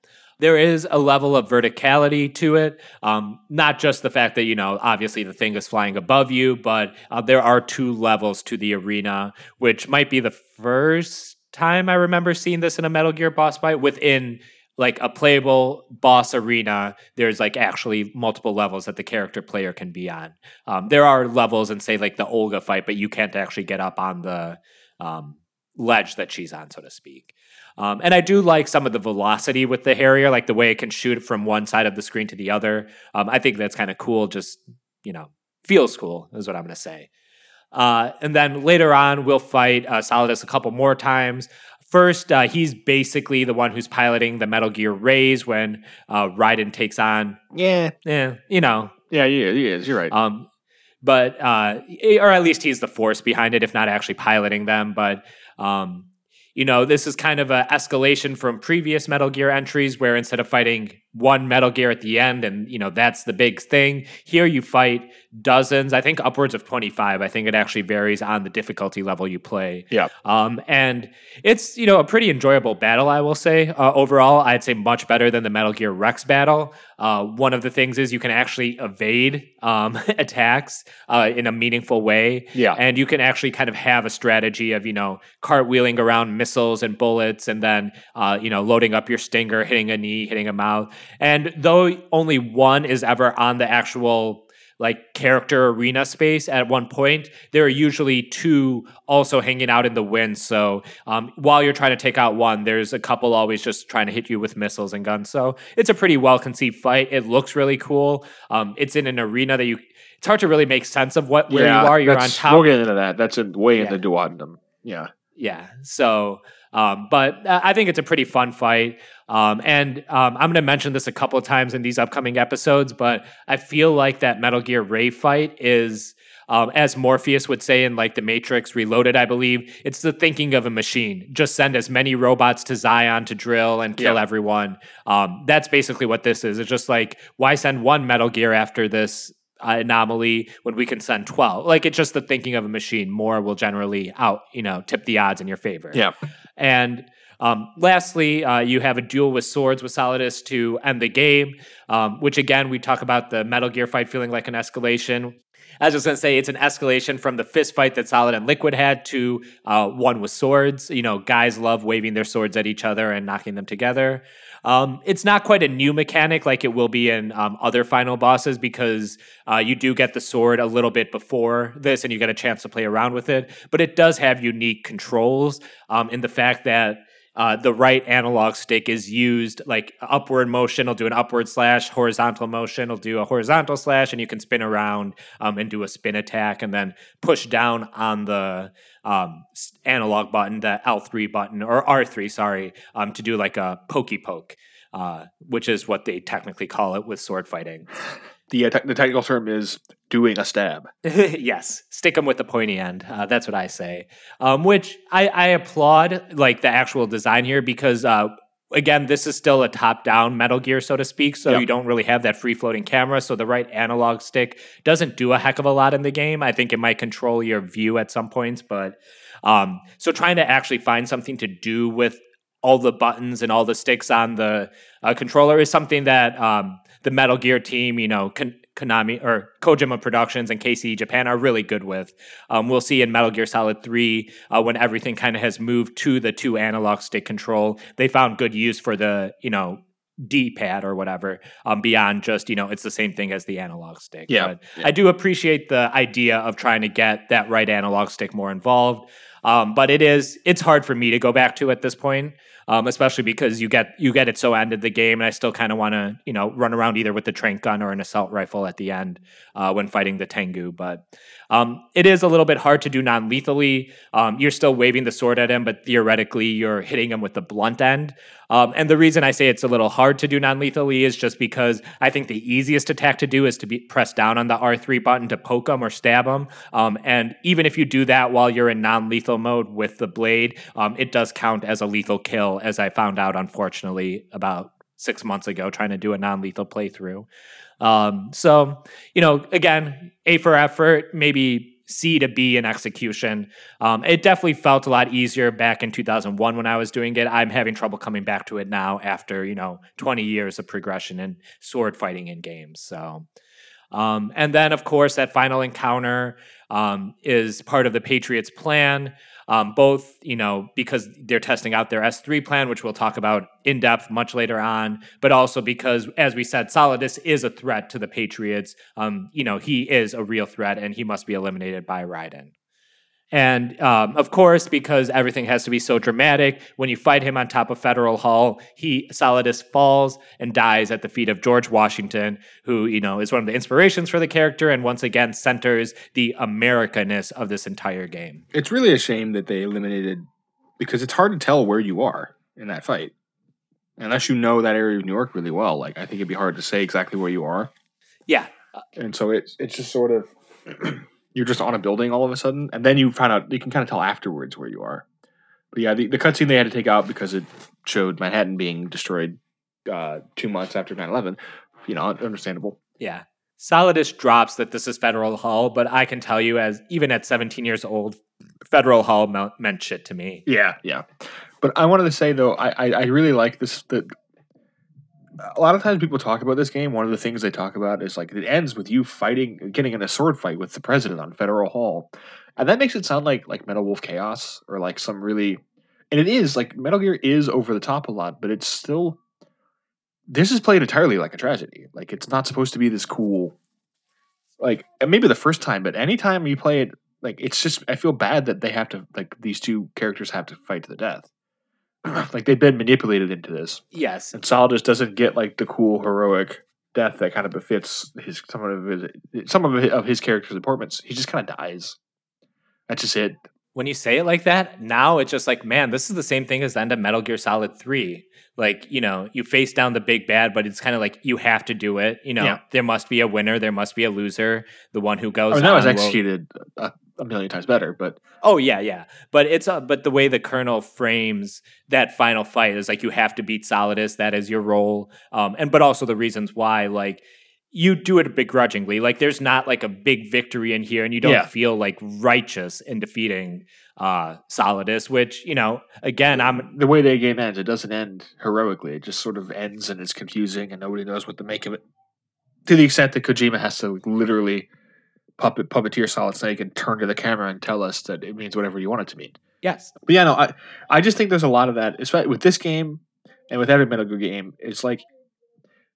there is a level of verticality to it. Um, not just the fact that, you know, obviously the thing is flying above you, but uh, there are two levels to the arena, which might be the first time I remember seeing this in a Metal Gear boss fight within like a playable boss arena, there's like actually multiple levels that the character player can be on. Um, there are levels in say like the Olga fight, but you can't actually get up on the um, ledge that she's on, so to speak. Um, and I do like some of the velocity with the Harrier, like the way it can shoot from one side of the screen to the other. Um, I think that's kind of cool. Just you know, feels cool is what I'm going to say. Uh, and then later on, we'll fight uh, Solidus a couple more times. First, uh, he's basically the one who's piloting the Metal Gear Rays when uh, Raiden takes on. Yeah, yeah, you know. Yeah, he is. He is. You're right. Um, but uh, or at least he's the force behind it, if not actually piloting them. But um, you know, this is kind of an escalation from previous Metal Gear entries where instead of fighting one Metal Gear at the end and, you know, that's the big thing, here you fight dozens, I think upwards of 25. I think it actually varies on the difficulty level you play. Yeah. Um, and it's, you know, a pretty enjoyable battle, I will say. Uh, overall, I'd say much better than the Metal Gear Rex battle. Uh, one of the things is you can actually evade um, attacks uh, in a meaningful way. Yeah. And you can actually kind of have a strategy of, you know, cartwheeling around missiles and bullets and then, uh, you know, loading up your stinger, hitting a knee, hitting a mouth. And though only one is ever on the actual like character arena space at one point, there are usually two also hanging out in the wind. So um, while you're trying to take out one, there's a couple always just trying to hit you with missiles and guns. So it's a pretty well conceived fight. It looks really cool. Um, it's in an arena that you. It's hard to really make sense of what where yeah, you are. You're on top. We'll get into that. That's a way Yeah. into duodenum. Yeah. Yeah. So, um, but uh, I think it's a pretty fun fight. Um, and um, I'm going to mention this a couple of times in these upcoming episodes, but I feel like that Metal Gear Ray fight is. Um, as Morpheus would say in like the Matrix Reloaded, I believe it's the thinking of a machine. Just send as many robots to Zion to drill and kill everyone. Um, that's basically what this is. It's just like why send one Metal Gear after this uh, anomaly when we can send 12 like it's just the thinking of a machine more will generally out you know tip the odds in your favor Yeah. and um, lastly, uh, you have a duel with swords with Solidus to end the game, um, which again, we talk about the Metal Gear fight feeling like an escalation. As I was going to say it's an escalation from the fist fight that Solid and Liquid had to uh, one with swords. You know, guys love waving their swords at each other and knocking them together. Um, it's not quite a new mechanic like it will be in um, other final bosses because uh, you do get the sword a little bit before this and you get a chance to play around with it. But it does have unique controls um, in the fact that uh, the right analog stick is used like upward motion will do an upward slash horizontal motion will do a horizontal slash and you can spin around um, and do a spin attack and then push down on the um, analog button the l3 button or r3 sorry um, to do like a pokey poke uh, which is what they technically call it with sword fighting The, uh, te- the technical term is doing a stab. yes, stick them with the pointy end. Uh, that's what I say. Um, which I, I applaud, like the actual design here, because uh, again, this is still a top-down Metal Gear, so to speak. So Yep. you don't really have that free-floating camera. So the right analog stick doesn't do a heck of a lot in the game. I think it might control your view at some points, but um, so trying to actually find something to do with all the buttons and all the sticks on the uh, controller is something that um, the Metal Gear team, you know, Kon- Konami or Kojima Productions and KCE Japan are really good with. Um, we'll see in Metal Gear Solid 3 uh, when everything kind of has moved to the two analog stick control. They found good use for the, you know, D-pad or whatever, um, beyond just you know it's the same thing as the analog stick. Yeah, but yeah. I do appreciate the idea of trying to get that right analog stick more involved. Um, but it is it's hard for me to go back to at this point, um, especially because you get you get it so end of the game, and I still kind of want to you know run around either with the tranq gun or an assault rifle at the end uh, when fighting the Tengu. But um, it is a little bit hard to do non lethally. Um, you're still waving the sword at him, but theoretically you're hitting him with the blunt end. Um, and the reason I say it's a little hard to do non lethally is just because I think the easiest attack to do is to be press down on the R3 button to poke him or stab him. Um, and even if you do that while you're in non lethal mode with the blade, um, it does count as a lethal kill, as I found out, unfortunately, about six months ago trying to do a non lethal playthrough. Um, so, you know, again, A for effort, maybe C to B in execution. Um, it definitely felt a lot easier back in 2001 when I was doing it. I'm having trouble coming back to it now after, you know, 20 years of progression in sword fighting in games. So, Um, and then, of course, that final encounter um, is part of the Patriots' plan. Um, both, you know, because they're testing out their S3 plan, which we'll talk about in depth much later on, but also because, as we said, Solidus is a threat to the Patriots. Um, you know, he is a real threat and he must be eliminated by Raiden. And um, of course, because everything has to be so dramatic, when you fight him on top of Federal Hall, he Solidus falls and dies at the feet of George Washington, who you know is one of the inspirations for the character, and once again centers the Americaness of this entire game. It's really a shame that they eliminated because it's hard to tell where you are in that fight unless you know that area of New York really well. Like I think it'd be hard to say exactly where you are. Yeah, and so it's it's just sort of. you're just on a building all of a sudden, and then you find out you can kind of tell afterwards where you are. But yeah, the, the cutscene they had to take out because it showed Manhattan being destroyed uh, two months after 9-11. You know, understandable. Yeah. Solidus drops that this is Federal Hall, but I can tell you, as even at 17 years old, Federal Hall meant shit to me. Yeah, yeah. But I wanted to say though, I I, I really like this. The a lot of times people talk about this game. One of the things they talk about is like it ends with you fighting, getting in a sword fight with the president on Federal Hall, and that makes it sound like like Metal Wolf Chaos or like some really, and it is like Metal Gear is over the top a lot, but it's still. This is played entirely like a tragedy. Like it's not supposed to be this cool. Like maybe the first time, but anytime you play it, like it's just I feel bad that they have to like these two characters have to fight to the death. like they've been manipulated into this. Yes. And Solidus doesn't get like the cool heroic death that kind of befits his some of his some of his, of his character's importance. He just kind of dies. That's just it. When you say it like that, now it's just like, man, this is the same thing as the end of Metal Gear Solid 3. Like, you know, you face down the big bad, but it's kind of like you have to do it. You know, yeah. there must be a winner, there must be a loser. The one who goes. Oh, that was executed will... uh, a million times better. But oh yeah, yeah. But it's uh, but the way the Colonel frames that final fight is like you have to beat Solidus. That is your role. Um, and but also the reasons why like you do it begrudgingly. Like there's not like a big victory in here, and you don't yeah. feel like righteous in defeating uh Solidus, which, you know, again, I'm the way the game ends, it doesn't end heroically. It just sort of ends and it's confusing and nobody knows what to make of it. To the extent that Kojima has to literally puppet puppeteer Solid Snake and turn to the camera and tell us that it means whatever you want it to mean. Yes. But yeah, no, I I just think there's a lot of that, especially with this game and with every Metal Gear game. It's like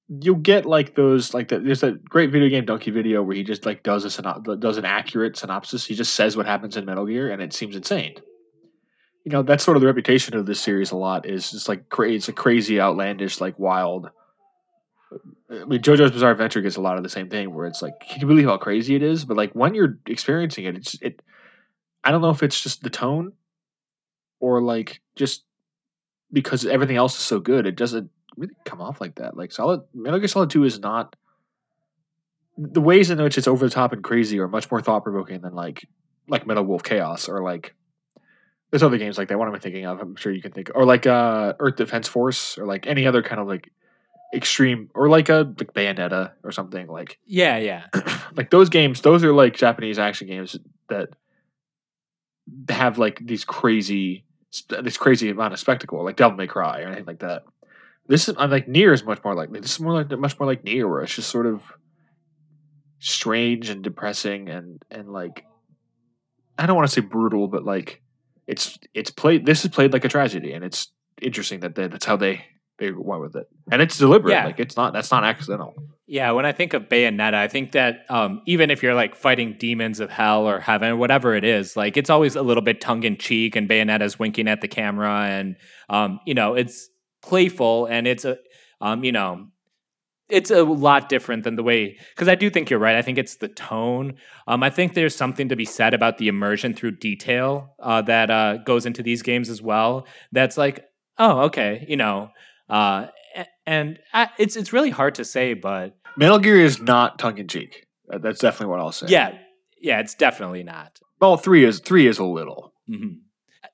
you'll get like those like the, there's a great videogamedunkey video where he just like does a synop- does an accurate synopsis. He just says what happens in Metal Gear and it seems insane. You know, that's sort of the reputation of this series a lot is just like crazy it's a crazy outlandish like wild I mean, JoJo's Bizarre Adventure gets a lot of the same thing, where it's like, can you believe how crazy it is? But like when you're experiencing it, it's it. I don't know if it's just the tone, or like just because everything else is so good, it doesn't really come off like that. Like Solid Metal Gear Solid Two is not the ways in which it's over the top and crazy are much more thought provoking than like like Metal Wolf Chaos or like there's other games like that. What am I thinking of? I'm sure you can think or like uh Earth Defense Force or like any other kind of like extreme or like a like Bayonetta or something like yeah yeah like those games those are like Japanese action games that have like these crazy this crazy amount of spectacle like Devil May Cry or anything like that. This is I'm like NieR is much more like this is more like much more like NieR where it's just sort of strange and depressing and and like I don't want to say brutal but like it's it's played this is played like a tragedy and it's interesting that they, that's how they they went with it, and it's deliberate. Yeah. Like it's not that's not accidental. Yeah, when I think of Bayonetta, I think that um, even if you're like fighting demons of hell or heaven, whatever it is, like it's always a little bit tongue in cheek, and Bayonetta's winking at the camera, and um, you know it's playful, and it's a um, you know it's a lot different than the way because I do think you're right. I think it's the tone. Um, I think there's something to be said about the immersion through detail uh, that uh, goes into these games as well. That's like, oh, okay, you know, uh, and it's it's really hard to say, but Metal Gear is not tongue in cheek. That's definitely what I'll say. Yeah, yeah, it's definitely not. Well, three is three is a little. Mm-hmm.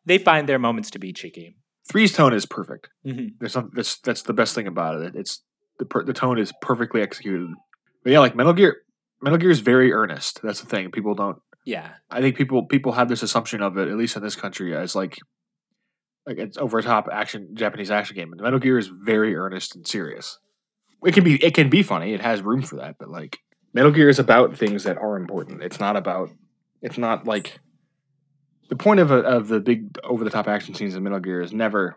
They find their moments to be cheeky. Three's tone is perfect. Mm-hmm. There's some that's that's the best thing about it. It's the per, the tone is perfectly executed. But yeah, like Metal Gear, Metal Gear is very earnest. That's the thing. People don't. Yeah, I think people people have this assumption of it, at least in this country, as like like it's over top action Japanese action game. And Metal Gear is very earnest and serious. It can be it can be funny. It has room for that, but like Metal Gear is about things that are important. It's not about. It's not like the point of a, of the big over the top action scenes in Metal Gear is never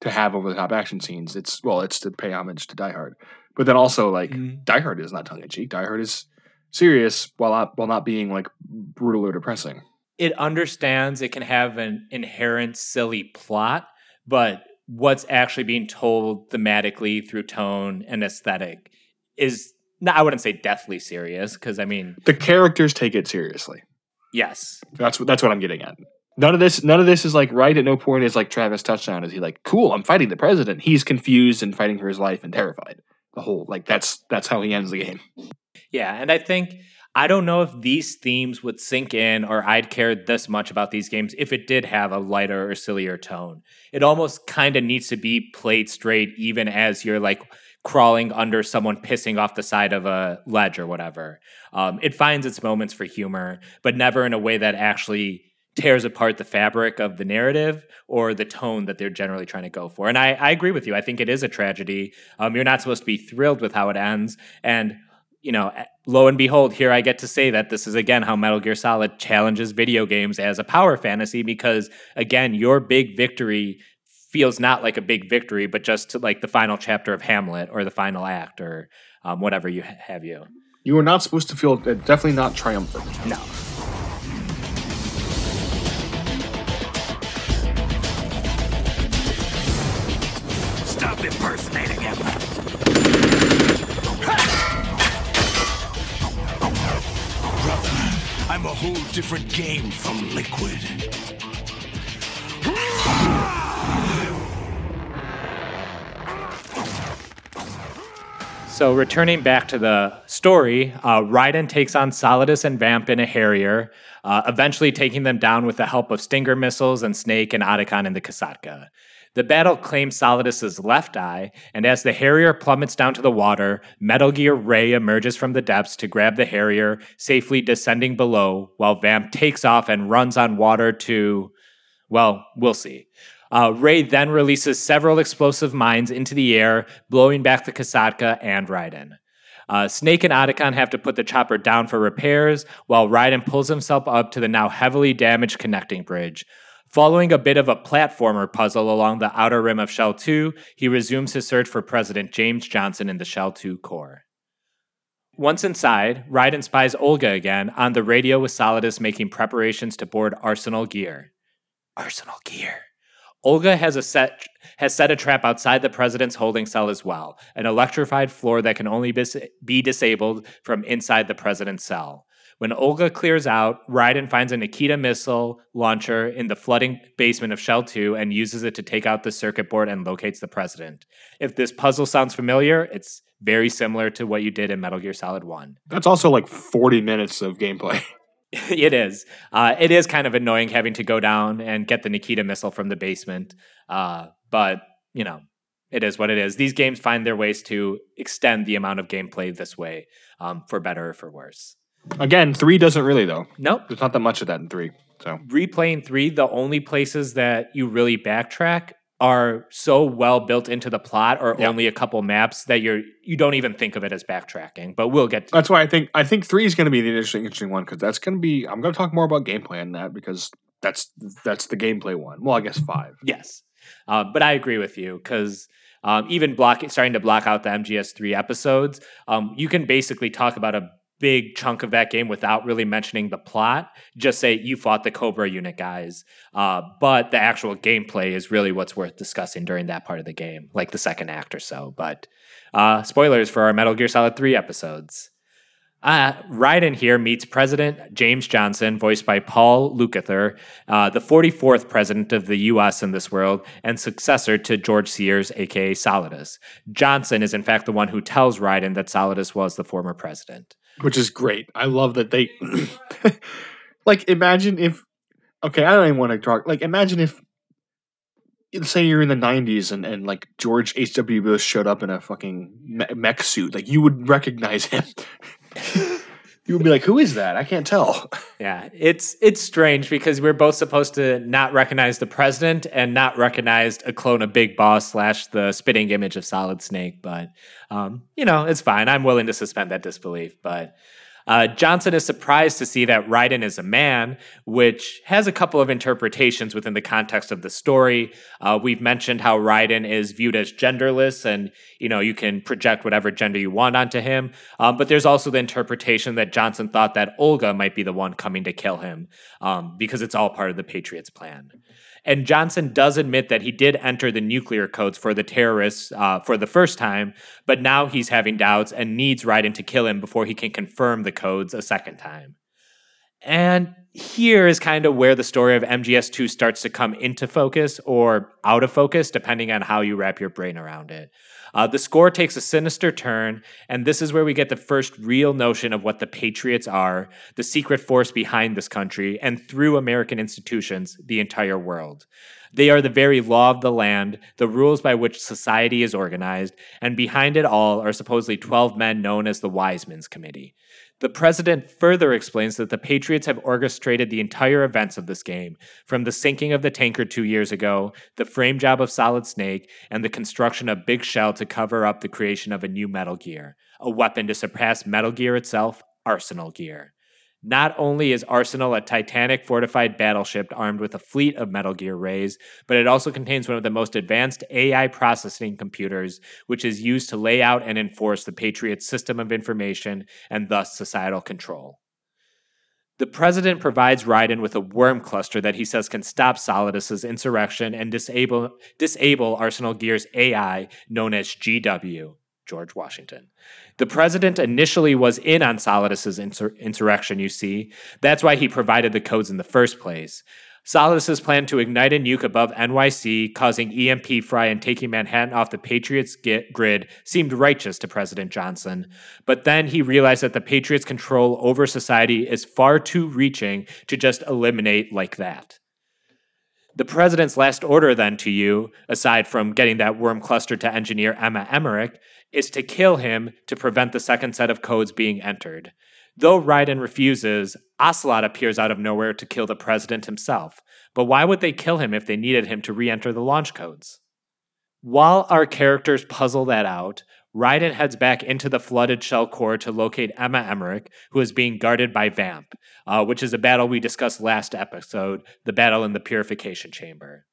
to have over the top action scenes. It's well, it's to pay homage to Die Hard, but then also like Mhm. Die Hard is not tongue in cheek. Die Hard is serious while not while not being like brutal or depressing. It understands it can have an inherent silly plot, but what's actually being told thematically through tone and aesthetic is no, I wouldn't say deathly serious because I mean, The characters take it seriously. yes, That's what that's what I'm getting at. None of this none of this is like right at no point is like Travis touchdown. Is he like cool? I'm fighting the president. He's confused and fighting for his life and terrified. The whole like that's that's how he ends the game. yeah, and I think I don't know if these themes would sink in or I'd care this much about these games if it did have a lighter or sillier tone. It almost kind of needs to be played straight, even as you're like crawling under someone pissing off the side of a ledge or whatever. Um, it finds its moments for humor, but never in a way that actually tears apart the fabric of the narrative or the tone that they're generally trying to go for. And I, I agree with you. I think it is a tragedy. Um, you're not supposed to be thrilled with how it ends. And, you know, lo and behold, here I get to say that this is again how Metal Gear Solid challenges video games as a power fantasy because, again, your big victory feels not like a big victory, but just like the final chapter of Hamlet or the final act or um, whatever you ha- have you. You are not supposed to feel uh, definitely not triumphant. No. I'm a whole different game from Liquid. So returning back to the story, uh, Raiden takes on Solidus and Vamp in a Harrier, uh, eventually taking them down with the help of Stinger missiles and Snake and Otacon in the Kasatka. The battle claims Solidus's left eye, and as the Harrier plummets down to the water, Metal Gear Ray emerges from the depths to grab the Harrier, safely descending below, while Vamp takes off and runs on water to, well, we'll see. Uh, Ray then releases several explosive mines into the air, blowing back the Kasatka and Raiden. Uh, Snake and Otacon have to put the chopper down for repairs, while Raiden pulls himself up to the now heavily damaged connecting bridge. Following a bit of a platformer puzzle along the outer rim of Shell 2, he resumes his search for President James Johnson in the Shell 2 core. Once inside, Raiden spies Olga again on the radio with Solidus making preparations to board Arsenal Gear. Arsenal Gear. Olga has a set has set a trap outside the president's holding cell as well, an electrified floor that can only be disabled from inside the president's cell. When Olga clears out, Raiden finds a Nikita missile launcher in the flooding basement of Shell 2 and uses it to take out the circuit board and locates the president. If this puzzle sounds familiar, it's very similar to what you did in Metal Gear Solid 1. That's also like 40 minutes of gameplay. it is. Uh, it is kind of annoying having to go down and get the Nikita missile from the basement. Uh, but, you know, it is what it is. These games find their ways to extend the amount of gameplay this way, um, for better or for worse. Again, three doesn't really though. Nope. There's not that much of that in three. So Replaying three, the only places that you really backtrack are so well built into the plot or Yeah. only a couple maps that you're you don't even think of it as backtracking. But we'll get to that's why I think I think three is going to be the interesting interesting one because that's going to be I'm going to talk more about gameplay on that because that's that's the gameplay one. Well, I guess five. Yes, uh, but I agree with you because um, even blocking, starting to block out the MGS3 episodes, um, you can basically talk about a big chunk of that game without really mentioning the plot. Just say you fought the Cobra unit guys, uh, but the actual gameplay is really what's worth discussing during that part of the game, like the second act or so. But uh, spoilers for our Metal Gear Solid 3 episodes. Uh, Raiden here meets President James Johnson, voiced by Paul Lukather, uh, the 44th president of the U.S. in this world and successor to George Sears, aka Solidus. Johnson is, in fact, the one who tells Raiden that Solidus was the former president. Which is great. I love that they like imagine if okay, I don't even want to talk like imagine if say you're in the 90s and, and like George H.W. Bush showed up in a fucking me- mech suit, like you would recognize him. you would be like, "Who is that? I can't tell." Yeah, it's it's strange because we're both supposed to not recognize the president and not recognize a clone of Big Boss slash the spitting image of Solid Snake. But um, you know, it's fine. I'm willing to suspend that disbelief. But uh, Johnson is surprised to see that Raiden is a man, which has a couple of interpretations within the context of the story. Uh, we've mentioned how Raiden is viewed as genderless, and you know you can project whatever gender you want onto him. Um, but there's also the interpretation that Johnson thought that Olga might be the one coming to kill him um, because it's all part of the Patriots' plan. And Johnson does admit that he did enter the nuclear codes for the terrorists uh, for the first time, but now he's having doubts and needs Raiden to kill him before he can confirm the codes a second time. And here is kind of where the story of MGS2 starts to come into focus or out of focus, depending on how you wrap your brain around it. Uh, the score takes a sinister turn, and this is where we get the first real notion of what the Patriots are, the secret force behind this country, and through American institutions, the entire world. They are the very law of the land, the rules by which society is organized, and behind it all are supposedly 12 men known as the Wisemen's Committee. The president further explains that the Patriots have orchestrated the entire events of this game, from the sinking of the tanker two years ago, the frame job of Solid Snake, and the construction of Big Shell to cover up the creation of a new Metal Gear, a weapon to surpass Metal Gear itself, Arsenal Gear. Not only is Arsenal a titanic fortified battleship armed with a fleet of Metal Gear Rays, but it also contains one of the most advanced AI processing computers, which is used to lay out and enforce the Patriot's system of information and thus societal control. The president provides Raiden with a worm cluster that he says can stop Solidus's insurrection and disable, disable Arsenal Gear's AI, known as GW. George Washington. The president initially was in on Solidus's insur- insurrection, you see. That's why he provided the codes in the first place. Solidus's plan to ignite a nuke above NYC, causing EMP fry and taking Manhattan off the Patriots' grid, seemed righteous to President Johnson. But then he realized that the Patriots' control over society is far too reaching to just eliminate like that. The president's last order, then, to you, aside from getting that worm cluster to engineer Emma Emmerich, is to kill him to prevent the second set of codes being entered. Though Raiden refuses, Ocelot appears out of nowhere to kill the president himself. But why would they kill him if they needed him to re enter the launch codes? While our characters puzzle that out, Raiden heads back into the flooded shell core to locate Emma Emmerich, who is being guarded by Vamp, uh, which is a battle we discussed last episode, the battle in the Purification Chamber.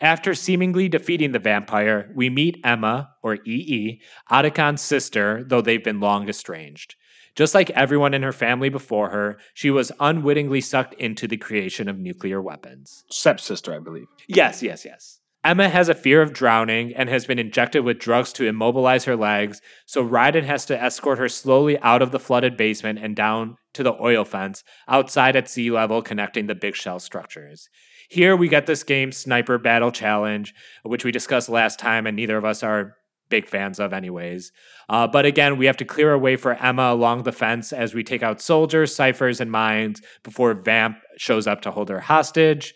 After seemingly defeating the vampire, we meet Emma, or EE, Otacon's sister, though they've been long estranged. Just like everyone in her family before her, she was unwittingly sucked into the creation of nuclear weapons. Stepsister, I believe. Yes, yes, yes. Emma has a fear of drowning and has been injected with drugs to immobilize her legs, so Raiden has to escort her slowly out of the flooded basement and down to the oil fence outside at sea level connecting the big shell structures. Here we get this game Sniper Battle Challenge, which we discussed last time, and neither of us are big fans of, anyways. Uh, but again, we have to clear a way for Emma along the fence as we take out soldiers, ciphers, and mines before Vamp shows up to hold her hostage.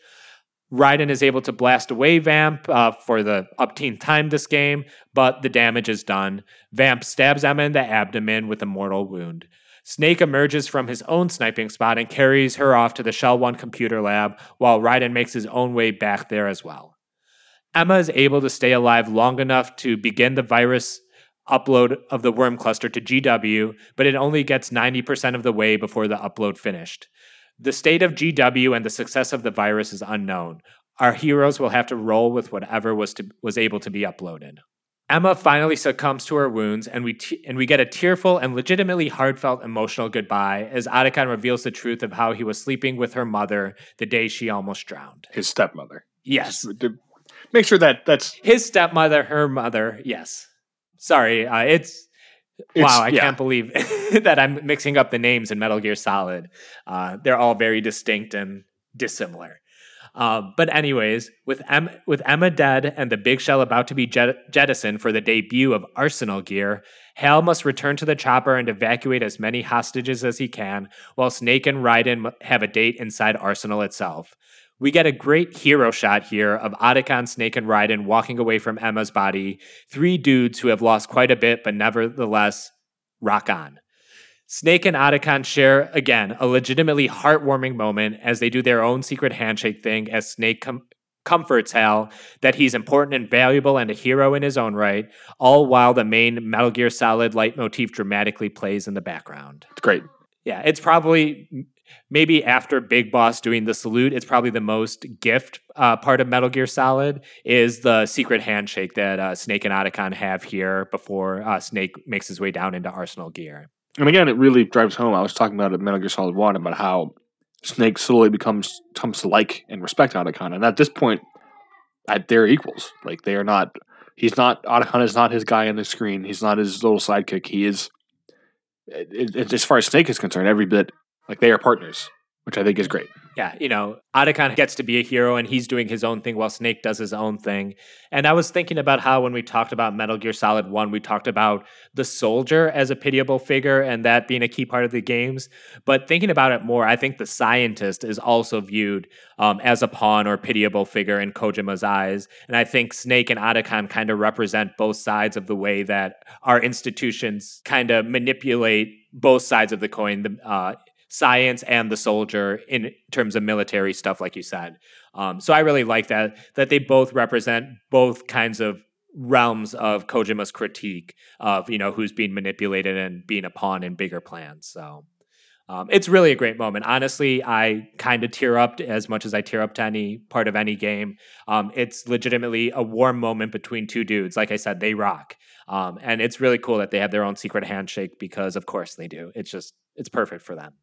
Raiden is able to blast away Vamp uh, for the upteenth time this game, but the damage is done. Vamp stabs Emma in the abdomen with a mortal wound. Snake emerges from his own sniping spot and carries her off to the Shell 1 computer lab, while Raiden makes his own way back there as well. Emma is able to stay alive long enough to begin the virus upload of the worm cluster to GW, but it only gets 90% of the way before the upload finished. The state of GW and the success of the virus is unknown. Our heroes will have to roll with whatever was to, was able to be uploaded. Emma finally succumbs to her wounds, and we t- and we get a tearful and legitimately heartfelt emotional goodbye as Otacon reveals the truth of how he was sleeping with her mother the day she almost drowned. His stepmother. Yes, make sure that that's his stepmother, her mother. Yes, sorry, uh, it's, It's- wow. I yeah. can't believe that I'm mixing up the names in Metal Gear Solid. Uh, they're all very distinct and dissimilar. Uh, but anyways, with em- with Emma dead and the big shell about to be jet- jettisoned for the debut of Arsenal Gear, Hal must return to the chopper and evacuate as many hostages as he can, while Snake and Raiden have a date inside Arsenal itself. We get a great hero shot here of Otacon, Snake, and Raiden walking away from Emma's body, three dudes who have lost quite a bit, but nevertheless rock on. Snake and Otacon share, again, a legitimately heartwarming moment as they do their own secret handshake thing as Snake com- comforts Hal that he's important and valuable and a hero in his own right, all while the main Metal Gear Solid leitmotif dramatically plays in the background. It's great. Yeah, it's probably maybe after Big Boss doing the salute, it's probably the most gift uh, part of Metal Gear Solid is the secret handshake that uh, Snake and Otacon have here before uh, Snake makes his way down into Arsenal Gear. And again, it really drives home. I was talking about it Metal Gear Solid 1 about how Snake slowly becomes comes to like and respect Otacon. And at this point, at, they're equals. Like they are not. He's not. Otacon is not his guy on the screen. He's not his little sidekick. He is. It, it, as far as Snake is concerned, every bit like they are partners, which I think is great yeah, you know, Otacon gets to be a hero and he's doing his own thing while Snake does his own thing. And I was thinking about how when we talked about Metal Gear Solid 1, we talked about the soldier as a pitiable figure and that being a key part of the games. But thinking about it more, I think the scientist is also viewed um, as a pawn or pitiable figure in Kojima's eyes. And I think Snake and Otacon kind of represent both sides of the way that our institutions kind of manipulate both sides of the coin. The, uh, science and the soldier in terms of military stuff, like you said. Um, so I really like that that they both represent both kinds of realms of Kojima's critique of you know who's being manipulated and being a pawn in bigger plans. So. Um, it's really a great moment. Honestly, I kind of tear up as much as I tear up to any part of any game. Um, it's legitimately a warm moment between two dudes. Like I said, they rock. Um, and it's really cool that they have their own secret handshake because, of course, they do. It's just, it's perfect for them.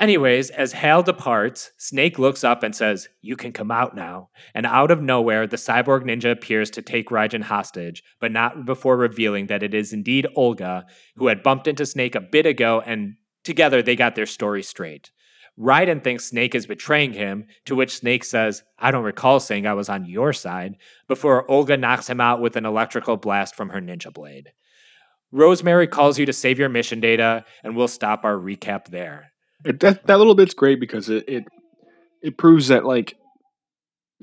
Anyways, as Hal departs, Snake looks up and says, You can come out now. And out of nowhere, the cyborg ninja appears to take Raiden hostage, but not before revealing that it is indeed Olga, who had bumped into Snake a bit ago, and together they got their story straight. Raiden thinks Snake is betraying him, to which Snake says, I don't recall saying I was on your side, before Olga knocks him out with an electrical blast from her ninja blade. Rosemary calls you to save your mission data, and we'll stop our recap there. It, that that little bit's great because it, it it proves that like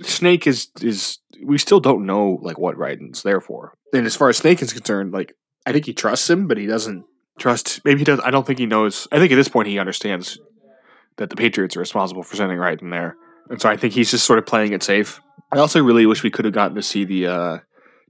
Snake is is we still don't know like what Raiden's there for. And as far as Snake is concerned, like I think he trusts him, but he doesn't trust. Maybe he does. I don't think he knows. I think at this point he understands that the Patriots are responsible for sending Raiden there, and so I think he's just sort of playing it safe. I also really wish we could have gotten to see the uh,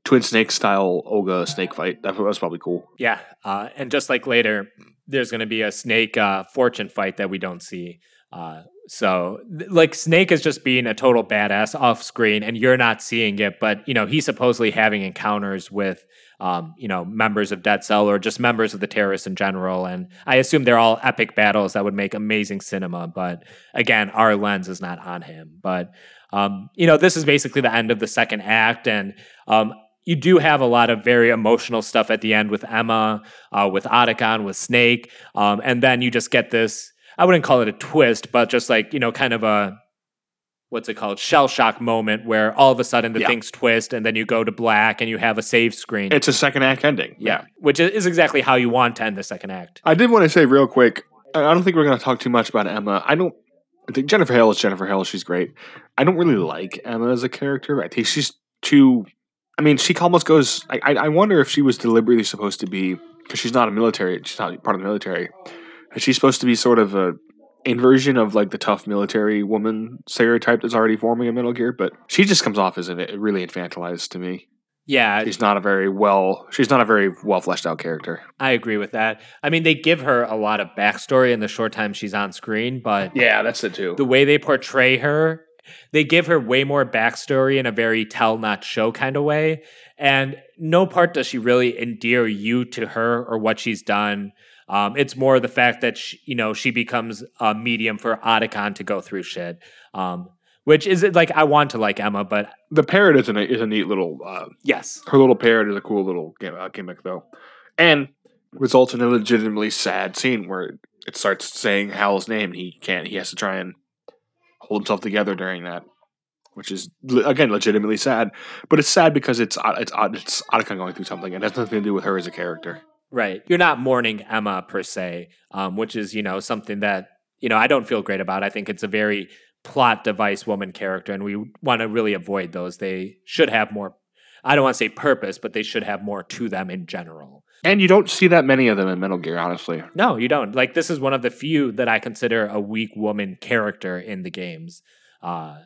Twin Snake style Olga Snake fight. That was probably cool. Yeah, uh, and just like later, there's going to be a snake uh, Fortune fight that we don't see. Uh, so, like, Snake is just being a total badass off screen, and you're not seeing it. But you know, he's supposedly having encounters with, um, you know, members of Dead Cell or just members of the terrorists in general. And I assume they're all epic battles that would make amazing cinema. But again, our lens is not on him. But um, you know, this is basically the end of the second act, and um, you do have a lot of very emotional stuff at the end with Emma, uh, with Otacon, with Snake, um, and then you just get this. I wouldn't call it a twist, but just like you know, kind of a what's it called shell shock moment where all of a sudden the yeah. things twist and then you go to black and you have a save screen. It's a second act ending. Yeah, which is exactly how you want to end the second act. I did want to say real quick. I don't think we're going to talk too much about Emma. I don't. I think Jennifer Hale is Jennifer Hale. She's great. I don't really like Emma as a character. I think she's too I mean, she almost goes. I, I wonder if she was deliberately supposed to be because she's not a military. She's not part of the military. Is she supposed to be sort of a inversion of like the tough military woman stereotype that's already forming in Metal Gear? But she just comes off as a, really infantilized to me. Yeah, she's not a very well. She's not a very well fleshed out character. I agree with that. I mean, they give her a lot of backstory in the short time she's on screen, but yeah, that's it too. The way they portray her they give her way more backstory in a very tell not show kind of way. And no part does she really endear you to her or what she's done. Um, it's more the fact that she, you know she becomes a medium for Otacon to go through shit. Um, which is like I want to like Emma, but the parrot is a is a neat little uh, yes. Her little parrot is a cool little uh, gimmick though, and results in a legitimately sad scene where it starts saying Hal's name. And he can't. He has to try and hold himself together during that, which is again legitimately sad. But it's sad because it's uh, it's uh, it's Otacon going through something, and it has nothing to do with her as a character. Right. You're not mourning Emma per se, um, which is you know something that you know I don't feel great about. I think it's a very plot device woman character, and we want to really avoid those. They should have more. I don't want to say purpose, but they should have more to them in general. And you don't see that many of them in Metal Gear, honestly. No, you don't. Like this is one of the few that I consider a weak woman character in the games. Uh,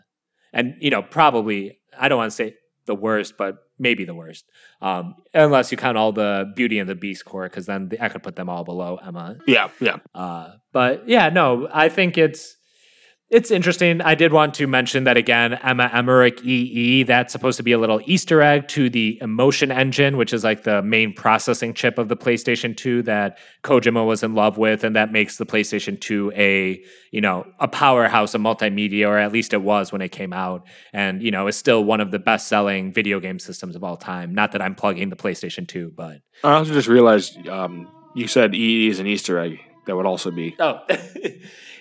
and you know, probably I don't want to say the worst, but maybe the worst. Um, unless you count all the Beauty and the Beast Corps, because then the, I could put them all below Emma. Yeah, yeah. Uh, but yeah, no, I think it's it's interesting. I did want to mention that again, Emma Emmerich EE, that's supposed to be a little Easter egg to the emotion engine, which is like the main processing chip of the PlayStation 2 that Kojima was in love with, and that makes the PlayStation 2 a, you know, a powerhouse of multimedia, or at least it was when it came out. And, you know, is still one of the best selling video game systems of all time. Not that I'm plugging the PlayStation 2, but I also just realized um, you said EE is an Easter egg. That would also be. Oh,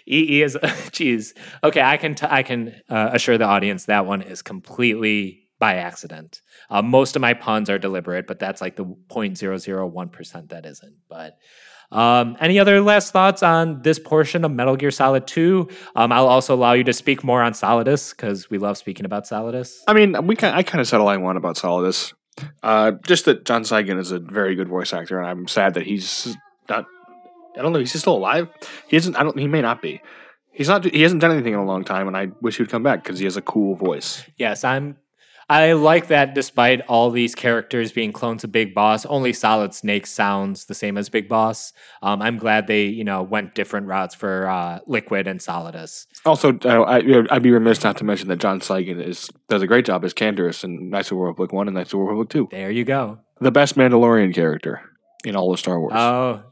EE is geez. Okay, I can t- I can uh, assure the audience that one is completely by accident. Uh, most of my puns are deliberate, but that's like the 0.001% that isn't. But um, any other last thoughts on this portion of Metal Gear Solid 2? Um, I'll also allow you to speak more on Solidus because we love speaking about Solidus. I mean, we can, I kind of said all I want about Solidus. Uh, just that John Cygan is a very good voice actor, and I'm sad that he's not I don't know. He's still alive. He isn't. I don't. He may not be. He's not. He hasn't done anything in a long time, and I wish he would come back because he has a cool voice. Yes, I'm. I like that despite all these characters being clones of Big Boss, only Solid Snake sounds the same as Big Boss. Um, I'm glad they, you know, went different routes for uh, Liquid and Solidus. Also, I, would be remiss not to mention that John Cygan is does a great job as Canderous in Knights of the Republic One and Knights of the Republic Two. There you go. The best Mandalorian character in all of Star Wars. Oh,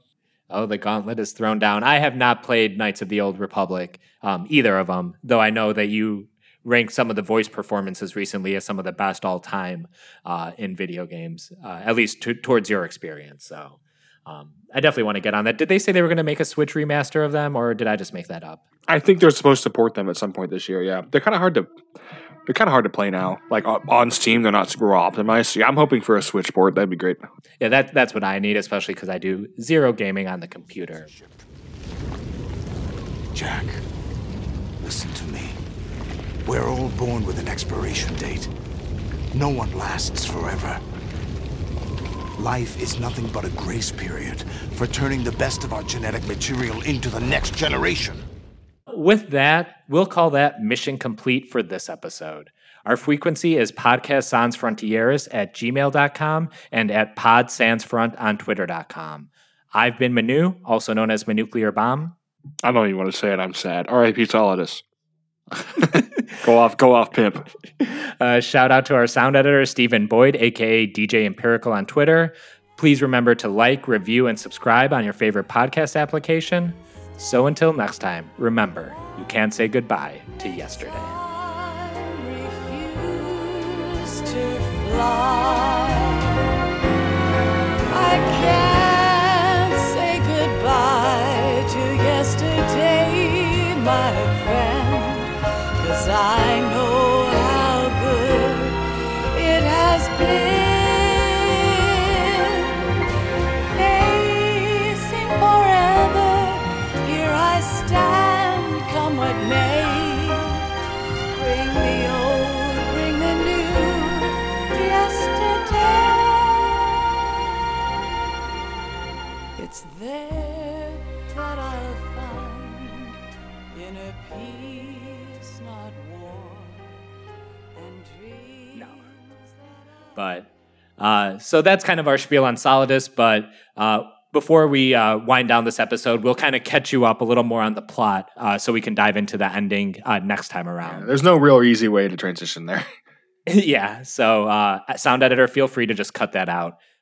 Oh, the gauntlet is thrown down. I have not played Knights of the Old Republic, um, either of them, though I know that you rank some of the voice performances recently as some of the best all time uh, in video games, uh, at least t- towards your experience. So um, I definitely want to get on that. Did they say they were going to make a Switch remaster of them, or did I just make that up? I think they're supposed to port them at some point this year. Yeah, they're kind of hard to they're kind of hard to play now. Like on Steam, they're not super optimized. So yeah, I'm hoping for a Switch port. That'd be great. Yeah, that that's what I need, especially because I do zero gaming on the computer. Jack, listen to me. We're all born with an expiration date. No one lasts forever. Life is nothing but a grace period for turning the best of our genetic material into the next generation with that, we'll call that mission complete for this episode. Our frequency is podcast sans frontieres at gmail.com and at pod sans front on twitter.com. I've been Manu, also known as Manuclear Bomb. I don't even want to say it. I'm sad. R.I.P. Solidus. go off, go off, pimp. Uh, shout out to our sound editor, Stephen Boyd, aka DJ Empirical on Twitter. Please remember to like, review, and subscribe on your favorite podcast application. So until next time, remember, you can't say goodbye to yesterday. I But uh, so that's kind of our spiel on Solidus. But uh, before we uh, wind down this episode, we'll kind of catch you up a little more on the plot uh, so we can dive into the ending uh, next time around. Yeah, there's no real easy way to transition there. yeah. So, uh, sound editor, feel free to just cut that out.